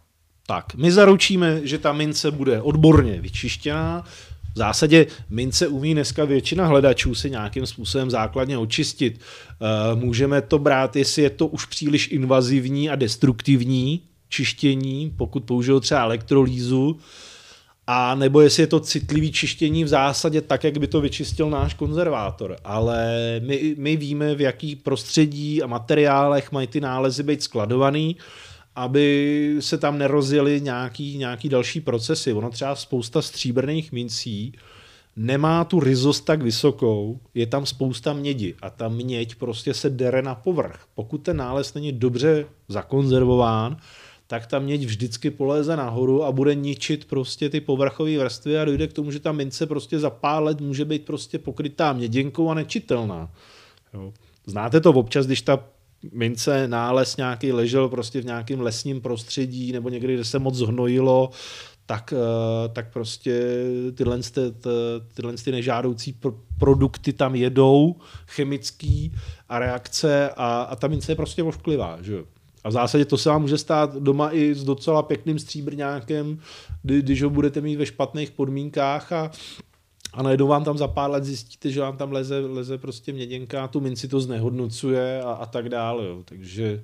Tak, my zaručíme, že ta mince bude odborně vyčištěná. V zásadě mince umí dneska většina hledačů si nějakým způsobem základně očistit. Eh, můžeme to brát, jestli je to už příliš invazivní a destruktivní čištění, pokud použijou třeba elektrolýzu, a nebo jestli je to citlivý čištění v zásadě tak, jak by to vyčistil náš konzervátor. Ale my, my víme, v jaký prostředí a materiálech mají ty nálezy být skladovaný, aby se tam nerozjeli nějaký, nějaký další procesy. Ono třeba spousta stříbrných mincí nemá tu rizost tak vysokou, je tam spousta mědi a ta měď prostě se dere na povrch. Pokud ten nález není dobře zakonzervován, tak ta měď vždycky poléze nahoru a bude ničit prostě ty povrchové vrstvy a dojde k tomu, že ta mince prostě za pár let může být prostě pokrytá měděnkou a nečitelná. Jo. Znáte to občas, když ta mince, nález nějaký ležel prostě v nějakém lesním prostředí nebo někdy, kde se moc zhnojilo, tak, eh, tak prostě tyhle, tyhle ty nežádoucí produkty tam jedou, chemický a reakce a, a ta mince je prostě vošklivá. Že? A v zásadě to se vám může stát doma i s docela pěkným stříbrňákem, kdy, když ho budete mít ve špatných podmínkách a, a najednou vám tam za pár let zjistíte, že vám tam leze, leze prostě měděnka tu minci to znehodnocuje a, a tak dále. Jo. Takže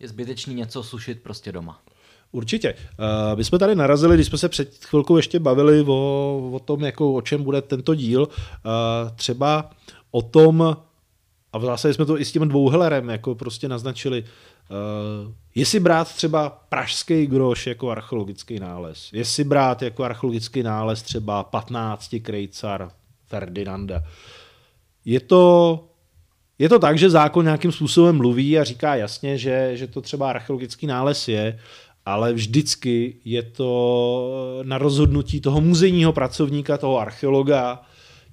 Je zbytečný něco sušit prostě doma. Určitě. Uh, my jsme tady narazili, když jsme se před chvilkou ještě bavili o, o tom, jako, o čem bude tento díl, uh, třeba o tom, a v zásadě jsme to i s tím dvouhelerem jako prostě naznačili, uh, jestli brát třeba pražský groš jako archeologický nález, jestli brát jako archeologický nález třeba 15 krejcar Ferdinanda. Je to je to tak, že zákon nějakým způsobem mluví a říká jasně, že, že to třeba archeologický nález je, ale vždycky je to na rozhodnutí toho muzejního pracovníka, toho archeologa,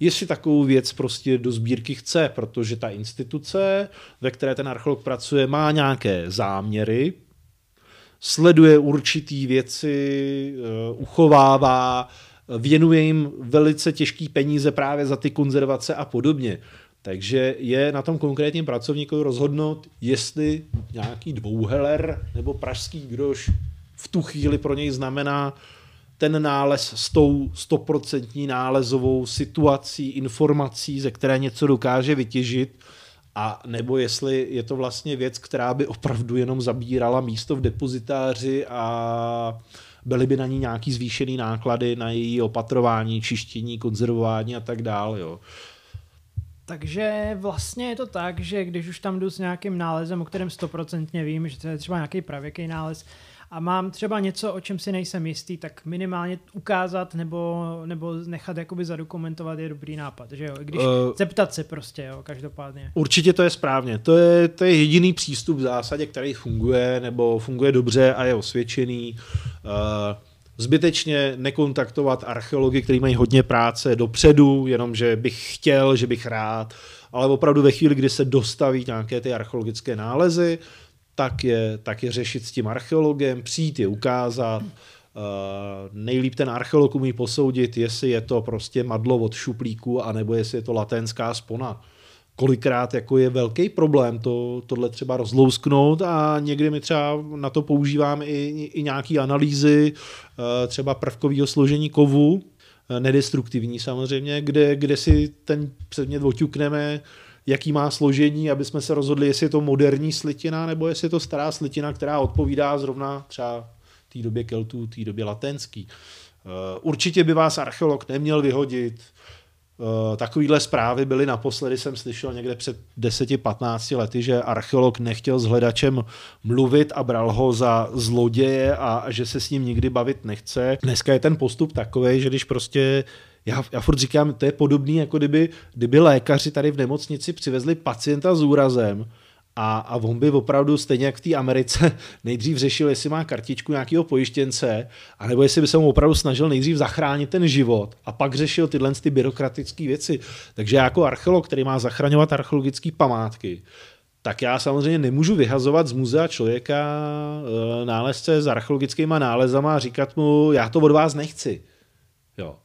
jestli takovou věc prostě do sbírky chce, protože ta instituce, ve které ten archeolog pracuje, má nějaké záměry, sleduje určitý věci, eh, uchovává, věnuje jim velice těžký peníze právě za ty konzervace a podobně. Takže je na tom konkrétním pracovníkovi rozhodnout, jestli nějaký dvouheler nebo pražský groš v tu chvíli pro něj znamená ten nález s tou stoprocentní nálezovou situací, informací, ze které něco dokáže vytěžit, a nebo jestli je to vlastně věc, která by opravdu jenom zabírala místo v depozitáři a byly by na ní nějaký zvýšený náklady na její opatrování, čištění, konzervování a tak dále. Takže vlastně je to tak, že když už tam jdu s nějakým nálezem, o kterém stoprocentně vím, že to je třeba nějaký pravěký nález, a mám třeba něco, o čem si nejsem jistý, tak minimálně ukázat nebo, nebo nechat jakoby zadokumentovat je dobrý nápad, že jo? Když uh, zeptat se prostě, jo, každopádně. Určitě to je správně. To je, to je jediný přístup v zásadě, který funguje nebo funguje dobře a je osvědčený. Uh, zbytečně nekontaktovat archeology, kteří mají hodně práce dopředu, jenom že bych chtěl, že bych rád, ale opravdu ve chvíli, kdy se dostaví nějaké ty archeologické nálezy, tak je, tak je řešit s tím archeologem, přijít je ukázat, uh, nejlíp ten archeolog umí posoudit, jestli je to prostě madlo od šuplíku, anebo jestli je to latenská spona. Kolikrát jako je velký problém to, tohle třeba rozlousknout a někdy my třeba na to používáme i, i nějaké analýzy uh, třeba prvkového složení kovu, uh, nedestruktivní samozřejmě, kde, kde si ten předmět oťukneme, jaký má složení, aby jsme se rozhodli, jestli je to moderní slitina, nebo jestli je to stará slitina, která odpovídá zrovna třeba té době Keltů, té době latenský. Eh, určitě by vás archeolog neměl vyhodit. Eh, takovýhle zprávy byly naposledy, jsem slyšel někde před 10-15 lety, že archeolog nechtěl s hledačem mluvit a bral ho za zloděje a že se s ním nikdy bavit nechce. Dneska je ten postup takový, že když prostě já, já furt říkám, to je podobný, jako kdyby, kdyby lékaři tady v nemocnici přivezli pacienta s úrazem a, a on by opravdu stejně jak v té Americe nejdřív řešil, jestli má kartičku nějakého pojištěnce, anebo jestli by se mu opravdu snažil nejdřív zachránit ten život a pak řešil tyhle ty byrokratické věci. Takže já jako archeolog, který má zachraňovat archeologické památky, tak já samozřejmě nemůžu vyhazovat z muzea člověka e, nálezce s archeologickými nálezama a říkat mu, já to od vás nechci. Jo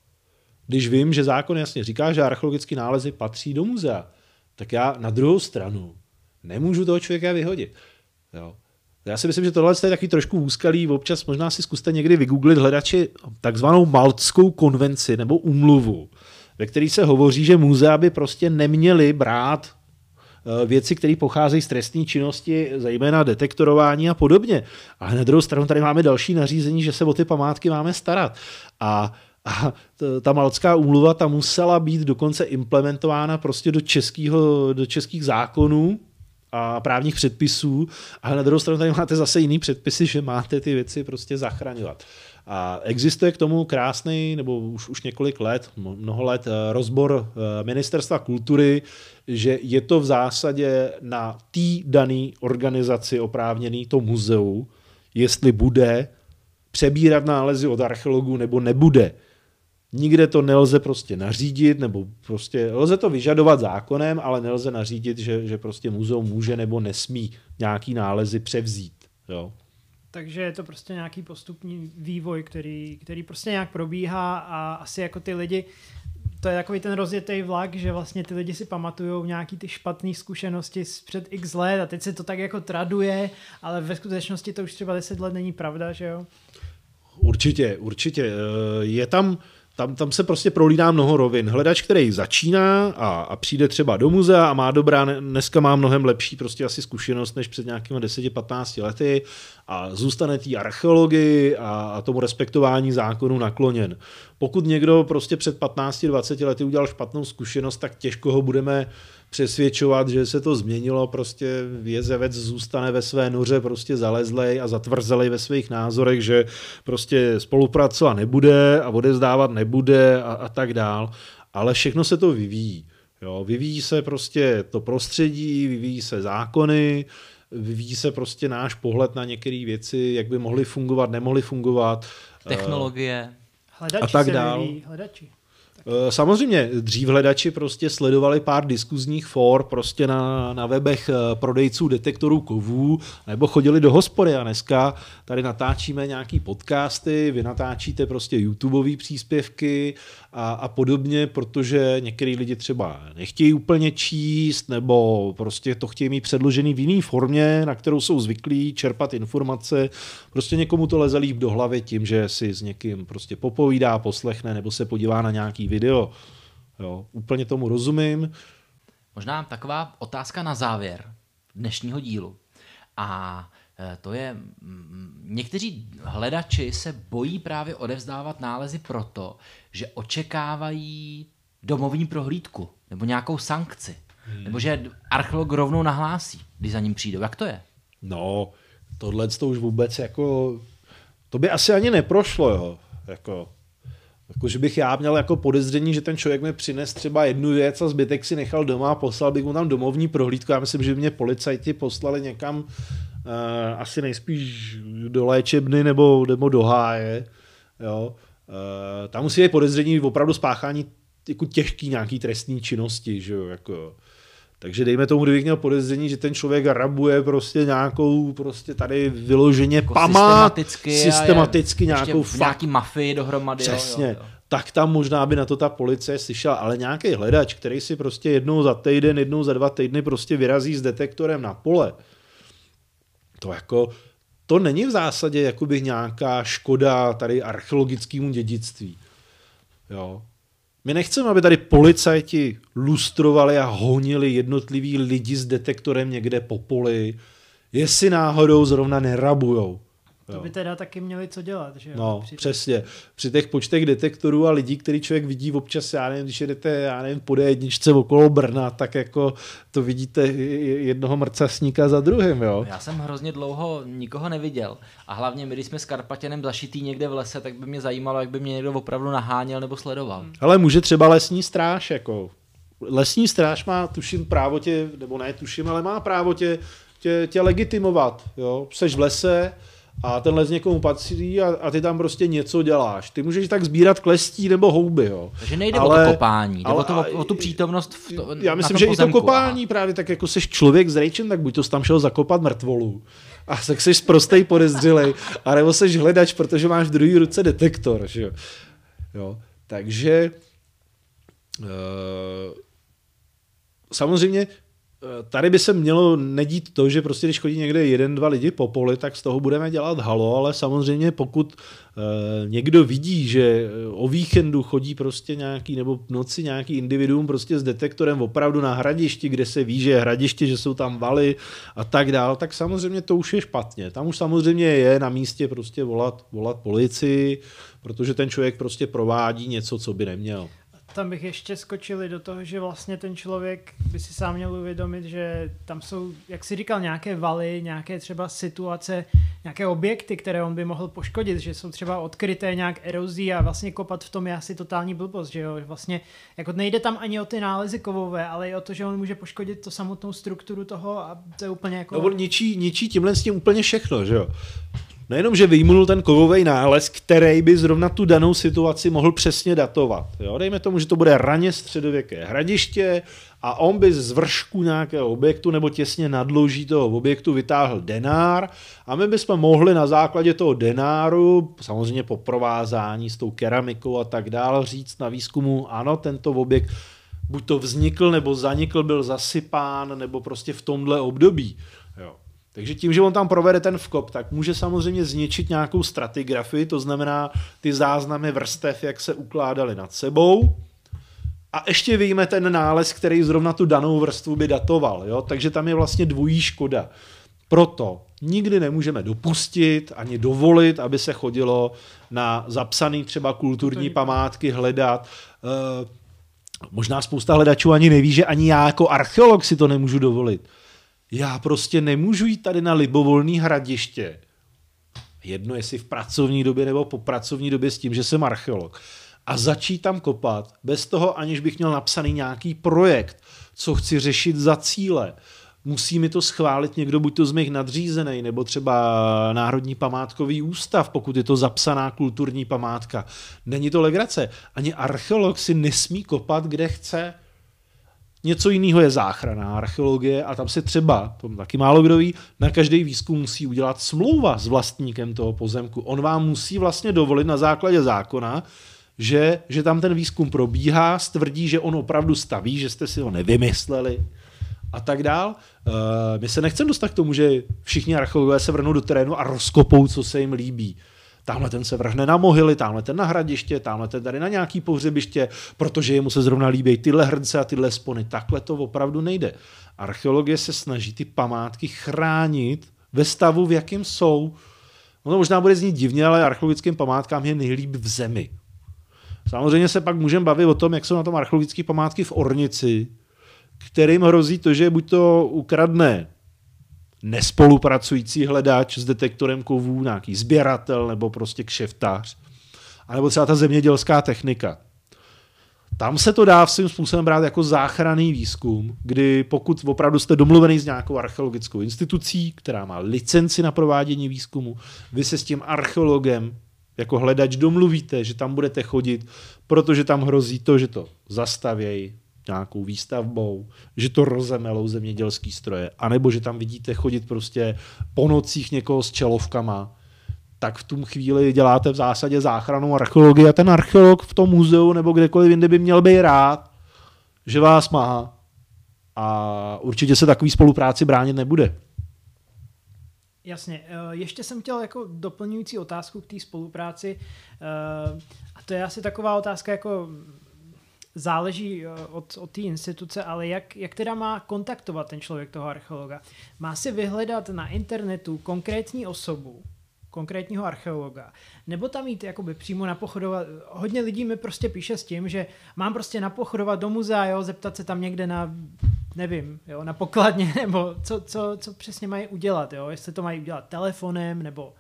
když vím, že zákon jasně říká, že archeologické nálezy patří do muzea, tak já na druhou stranu nemůžu toho člověka vyhodit. Jo. Já si myslím, že tohle je taky trošku úskalý. Občas možná si zkuste někdy vygooglit hledači takzvanou Maltskou konvenci nebo umluvu, ve které se hovoří, že muzea by prostě neměly brát eh, věci, které pocházejí z trestní činnosti, zejména detektorování a podobně. Ale na druhou stranu tady máme další nařízení, že se o ty památky máme starat. A a ta malcká úmluva ta musela být dokonce implementována prostě do, českýho, do českých zákonů a právních předpisů, ale na druhou stranu tady máte zase jiný předpisy, že máte ty věci prostě zachraňovat. A existuje k tomu krásný, nebo už, už několik let, mnoho let, eh, rozbor eh, Ministerstva kultury, že je to v zásadě na té dané organizaci oprávněný, to muzeu, jestli bude přebírat nálezy od archeologů nebo nebude. Nikde to nelze prostě nařídit, nebo prostě lze to vyžadovat zákonem, ale nelze nařídit, že, že prostě muzeum může nebo nesmí nějaký nálezy převzít. Jo. Takže je to prostě nějaký postupný vývoj, který, který prostě nějak probíhá a asi jako ty lidi, to je takový ten rozjetý vlak, že vlastně ty lidi si pamatují nějaký ty špatné zkušenosti před x let a teď se to tak jako traduje, ale ve skutečnosti to už třeba 10 let není pravda, že jo? Určitě, určitě. Je tam, tam, tam se prostě prolíná mnoho rovin. Hledač, který začíná a, a přijde třeba do muzea a má dobrá, dneska má mnohem lepší prostě asi zkušenost než před nějakými 10-15 lety a zůstane té archeologii a, a tomu respektování zákonu nakloněn. Pokud někdo prostě před 15-20 lety udělal špatnou zkušenost, tak těžko ho budeme přesvědčovat, že se to změnilo, prostě jezevec zůstane ve své noře prostě zalezlej a zatvrzelej ve svých názorech, že prostě spolupracovat nebude a odezdávat nebude a, a tak dál, ale všechno se to vyvíjí. Jo, vyvíjí se prostě to prostředí, vyvíjí se zákony, vyvíjí se prostě náš pohled na některé věci, jak by mohly fungovat, nemohly fungovat. Technologie. Hledači a tak se dál. vyvíjí, hledači. Eh, Samozřejmě, dřív hledači prostě sledovali pár diskuzních for prostě na, na webech eh, prodejců detektorů kovů, nebo chodili do hospody a dneska tady natáčíme nějaký podcasty, vy natáčíte prostě YouTubeové příspěvky a, a podobně, protože některý lidi třeba nechtějí úplně číst, nebo prostě to chtějí mít předložený v jiné formě, na kterou jsou zvyklí čerpat informace. Prostě někomu to leze líp do hlavy tím, že si s někým prostě popovídá, poslechne, nebo se podívá na nějaký video. Jo, úplně tomu rozumím. Možná taková otázka na závěr dnešního dílu. A e, to je, někteří hledači se bojí právě odevzdávat nálezy proto, že očekávají domovní prohlídku nebo nějakou sankci. Hmm. Nebo že archeolog rovnou nahlásí, když za ním přijdou. Jak to je? No, tohle to už vůbec jako, to by asi ani neprošlo, jo. Jako, jako, že bych já měl jako podezření, že ten člověk mi přines třeba jednu věc a zbytek si nechal doma a poslal bych mu tam domovní prohlídku. Já myslím, že mě policajti poslali někam uh, asi nejspíš do léčebny nebo, nebo do háje. Jo. Uh, tam musí být podezření opravdu spáchání jako těžký nějaký trestní činnosti, že jo, jako. Takže dejme tomu, kdybych měl podezření, že ten člověk rabuje prostě nějakou prostě tady vyloženě Jako památ, systematicky, systematicky nějakou v nějaký mafii dohromady. jo, Přesně. Jo, jo. Tak tam možná by na to ta policie slyšela, ale nějaký hledač, který si prostě jednou za týden, jednou za dva týdny prostě vyrazí s detektorem na pole, to jako, to není v zásadě jakoby nějaká škoda tady archeologickému dědictví. Jo. My nechceme, aby tady policajti lustrovali a honili jednotlivý lidi s detektorem někde po poli, jestli náhodou zrovna nerabujou. To Jo. by teda taky měli co dělat, že jo? No, Při- přesně. Při těch počtech detektorů a lidí, který člověk vidí občas, já nevím, když jedete, já nevím, po jedničce okolo Brna, tak jako to vidíte jednoho mrcasníka za druhým, jo. Já jsem hrozně dlouho nikoho neviděl. A hlavně my, když jsme s Karpatěnem zašitý někde v lese, tak by mě zajímalo, jak by mě někdo opravdu naháněl nebo sledoval. Ale může třeba lesní stráž, jako. Lesní stráž má, tuším, právo tě, nebo ne tuším, ale má právo tě, tě, tě legitimovat, jo. Seš v lese, a ten les někomu patří a, a ty tam prostě něco děláš. Ty můžeš tak sbírat klestí nebo houby, jo. Takže nejde Ale- o to kopání, jde ale- o, to, o, o tu přítomnost v to, Já myslím, že i to pozemku. kopání právě tak jako seš člověk s rejčem, tak buď to jsi tam šel zakopat mrtvolu a tak seš prostej podezřelej, a nebo seš hledač, protože máš v druhé ruce detektor, že jo. jo. Takže uh, samozřejmě tady by se mělo nedít to, že prostě když chodí někde jeden, dva lidi po poli, tak z toho budeme dělat halo, ale samozřejmě pokud uh, někdo vidí, že eh, o víkendu chodí prostě nějaký, nebo v noci nějaký individuum prostě s detektorem opravdu na hradišti, kde se ví, že je hradiště, že jsou tam valy a tak dál, tak samozřejmě to už je špatně. Tam už samozřejmě je na místě prostě volat, volat policii, protože ten člověk prostě provádí něco, co by neměl. Tam bych ještě skočili do toho, že vlastně ten člověk by si sám měl uvědomit, že tam jsou, jak si říkal, nějaké valy, nějaké třeba situace, nějaké objekty, které on by mohl poškodit, že jsou třeba odkryté nějak erozí a vlastně kopat v tom je asi totální blbost, že jo, vlastně jako nejde tam ani o ty nálezy kovové, ale i o to, že on může poškodit to samotnou strukturu toho a to je úplně jako... No on ničí, ničí tímhle s tím úplně všechno, že jo. Nejenom, že vyjmunul ten kovový nález, který by zrovna tu danou situaci mohl přesně datovat. Jo? Dejme tomu, že to bude raně středověké hradiště a on by z vršku nějakého objektu nebo těsně nadloží toho objektu vytáhl denár a my bychom mohli na základě toho denáru, samozřejmě po provázání s tou keramikou a tak dále, říct na výzkumu, ano, tento objekt buď to vznikl nebo zanikl, byl zasypán, nebo prostě v tomhle období. Takže tím, že on tam provede ten vkop, tak může samozřejmě zničit nějakou stratigrafii, to znamená ty záznamy vrstev, jak se ukládaly nad sebou, a ještě vyjme ten nález, který zrovna tu danou vrstvu by datoval. Jo? Takže tam je vlastně dvojí škoda. Proto nikdy nemůžeme dopustit ani dovolit, aby se chodilo na zapsaný třeba kulturní památky hledat. E, možná spousta hledačů ani neví, že ani já jako archeolog si to nemůžu dovolit. Já prostě nemůžu jít tady na libovolný hradiště. Jedno jestli v pracovní době nebo po pracovní době s tím, že jsem archeolog. A začít tam kopat bez toho, aniž bych měl napsaný nějaký projekt, co chci řešit za cíle musí mi to schválit někdo, buď to z mých nadřízený, nebo třeba Národní památkový ústav, pokud je to zapsaná kulturní památka. Není to legrace. Ani archeolog si nesmí kopat, kde chce. Něco jiného je záchrana archeologie a tam se třeba, to taky málo kdo ví, na každý výzkum musí udělat smlouva s vlastníkem toho pozemku. On vám musí vlastně dovolit na základě zákona, že, že tam ten výzkum probíhá, stvrdí, že on opravdu staví, že jste si ho nevymysleli, a tak dál. Uh, my se nechceme dostat k tomu, že všichni archeologové se vrhnou do terénu a rozkopou, co se jim líbí. Tamhle ten se vrhne na mohyly, tamhle ten na hradiště, tamhle ten tady na nějaký pohřebiště, protože jemu se zrovna líbí tyhle hrnce a tyhle spony. Takhle to opravdu nejde. Archeologie se snaží ty památky chránit ve stavu, v jakém jsou. Ono možná bude znít divně, ale archeologickým památkám je nejlíp v zemi. Samozřejmě se pak můžeme bavit o tom, jak jsou na tom archeologické památky v Ornici, kterým hrozí to, že buď to ukradne nespolupracující hledač s detektorem kovů, nějaký sběratel nebo prostě kšeftář, anebo třeba ta zemědělská technika. Tam se to dá svým způsobem brát jako záchranný výzkum, kdy pokud opravdu jste domluvený s nějakou archeologickou institucí, která má licenci na provádění výzkumu, vy se s tím archeologem jako hledač domluvíte, že tam budete chodit, protože tam hrozí to, že to zastavějí, nějakou výstavbou, že to rozemelou zemědělský stroje, anebo že tam vidíte chodit prostě po nocích někoho s čelovkama, tak v tom chvíli děláte v zásadě záchranu archeologii a ten archeolog v tom muzeu nebo kdekoliv jinde by měl být rád, že vás má a určitě se takový spolupráci bránit nebude. Jasně. Eh, ještě jsem chtěl jako doplňující otázku k té spolupráci. Eh, a to je asi taková otázka jako záleží eh, od, od té instituce, ale jak, jak teda má kontaktovat ten člověk toho archeologa? Má si vyhledat na internetu konkrétní osobu, konkrétního archeologa, nebo tam jít jakoby přímo napochodovat. Hodně lidí mi prostě píše s tím, že mám prostě napochodovat do muzea, jo, zeptat se tam někde na, nevím, jo, na pokladně, nebo co, co, co přesně mají udělat, jo, jestli to mají udělat telefonem, nebo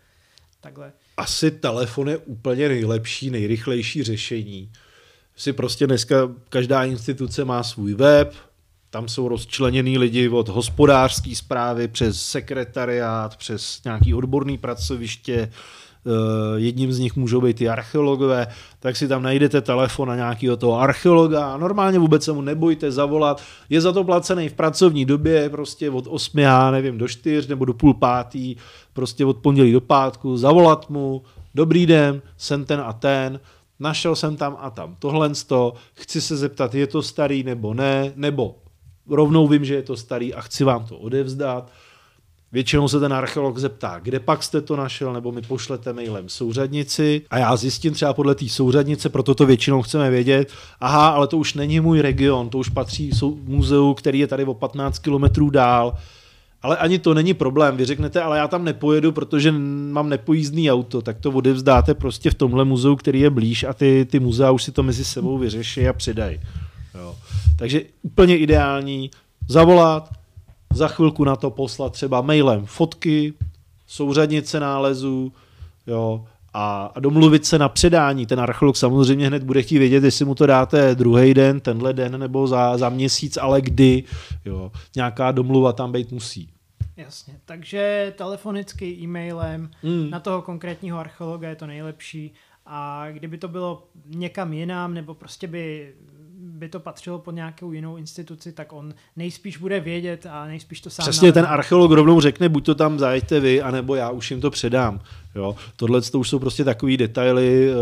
takhle. Asi telefon je úplně nejlepší, nejrychlejší řešení si prostě dneska každá instituce má svůj web, tam jsou rozčleněný lidi od hospodářské zprávy přes sekretariát, přes nějaký odborný pracoviště, eh, jedním z nich můžou být i archeologové, tak si tam najdete telefon na nějakého toho archeologa normálně vůbec se mu nebojte zavolat. Je za to placený v pracovní době, prostě od 8, já nevím, do 4 nebo do půl pátý, prostě od pondělí do pátku, zavolat mu, dobrý den, jsem ten a ten, našel jsem tam a tam tohle to, chci se zeptat, je to starý nebo ne, nebo rovnou vím, že je to starý a chci vám to odevzdat. Většinou se ten archeolog zeptá, kde pak jste to našel, nebo mi pošlete mailem souřadnici. A já zjistím třeba podle té souřadnice, proto to většinou chceme vědět, aha, ale to už není můj region, to už patří muzeu, který je tady o 15 kilometrů dál, ale ani to není problém. Vy řeknete, ale já tam nepojedu, protože mám nepojízdný auto, tak to odevzdáte prostě v tomhle muzeu, který je blíž a ty, ty muzea už si to mezi sebou vyřeší a přidají. Jo. Takže úplně ideální zavolat, za chvilku na to poslat třeba mailem fotky, souřadnice nálezů, jo, a, a domluvit se na předání. Ten archeolog samozřejmě hned bude chtít vědět, jestli mu to dáte druhý den, tenhle den nebo za, za měsíc, ale kdy. Jo. Nějaká domluva tam být musí. Jasně, takže telefonicky, e-mailem mm. na toho konkrétního archeologa je to nejlepší a kdyby to bylo někam jinam, nebo prostě by by to patřilo pod nějakou jinou instituci, tak on nejspíš bude vědět a nejspíš to sám Přesně ten archeolog rovnou řekne, buď to tam zajeďte vy, anebo já už jim to předám. Jo. Tohle to už jsou prostě takový detaily, eh,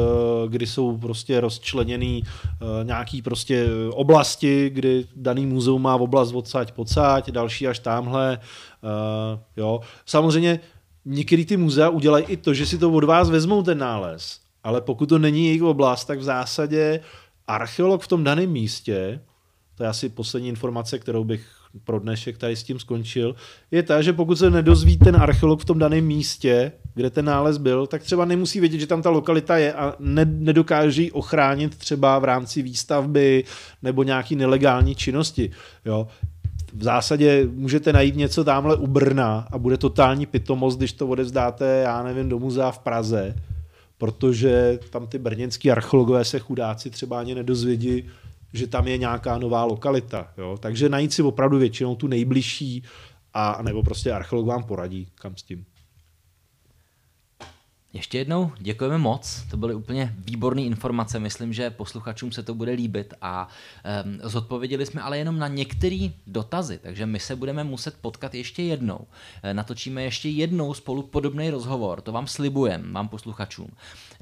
kdy jsou prostě rozčleněný eh, nějaký prostě oblasti, kdy daný muzeum má v oblast odsaď pocať, další až tamhle. eh, Jo. Samozřejmě některý ty muzea udělají i to, že si to od vás vezmou ten nález, ale pokud to není jejich oblast, tak v zásadě archeolog v tom daném místě, to je asi poslední informace, kterou bych pro dnešek tady s tím skončil, je ta, že pokud se nedozví ten archeolog v tom daném místě, kde ten nález byl, tak třeba nemusí vědět, že tam ta lokalita je a ne, nedokáže ji ochránit třeba v rámci výstavby nebo nějaký nelegální činnosti. Jo. V zásadě můžete najít něco tamhle u Brna a bude totální pitomost, když to odevzdáte, já nevím, do muzea v Praze, protože tam ty brněnský archeologové se chudáci třeba ani nedozvědí, že tam je nějaká nová lokalita. Jo? Takže najít si opravdu většinou tu nejbližší a nebo prostě archeolog vám poradí, kam s tím. Ještě jednou děkujeme moc, to byly úplně výborné informace, myslím, že posluchačům se to bude líbit a um, zodpověděli jsme ale jenom na některé dotazy, takže my se budeme muset potkat ještě jednou. E, natočíme ještě jednou spolu podobný rozhovor, to vám slibujeme, vám posluchačům.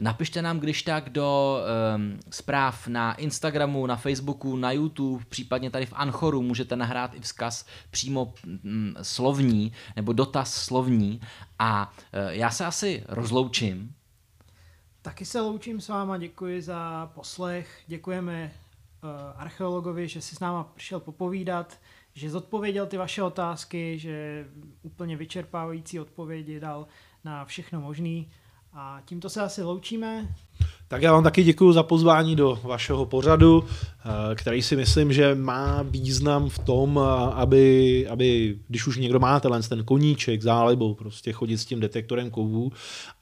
Napište nám když tak do um, zpráv na Instagramu, na Facebooku, na YouTube, případně tady v Anchoru můžete nahrát i vzkaz přímo mm, slovní nebo dotaz slovní a e, já se asi rozloučím. Taky se loučím s váma, děkuji za poslech, děkujeme uh, archeologovi, že si s náma přišel popovídat, že zodpověděl ty vaše otázky, že úplně vyčerpávající odpovědi dal na všechno možný. A tímto se asi loučíme. Tak já vám taky děkuji za pozvání do vašeho pořadu, eh, který si myslím, že má význam v tom, eh, aby, aby když už někdo má tenhle ten koníček, zálibou, prostě chodit s tím detektorem kovů,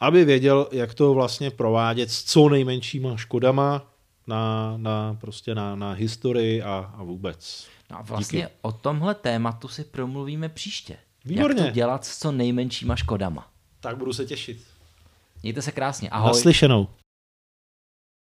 aby věděl, jak to vlastně provádět s co nejmenšíma škodama na, na, prostě na, na historii a, a vůbec. No a vlastně Díky. o tomhle tématu si promluvíme příště. Výborně. Jak to dělat s co nejmenšíma škodama. Tak budu se těšit. Mějte se krásně. Ahoj. Naslyšenou.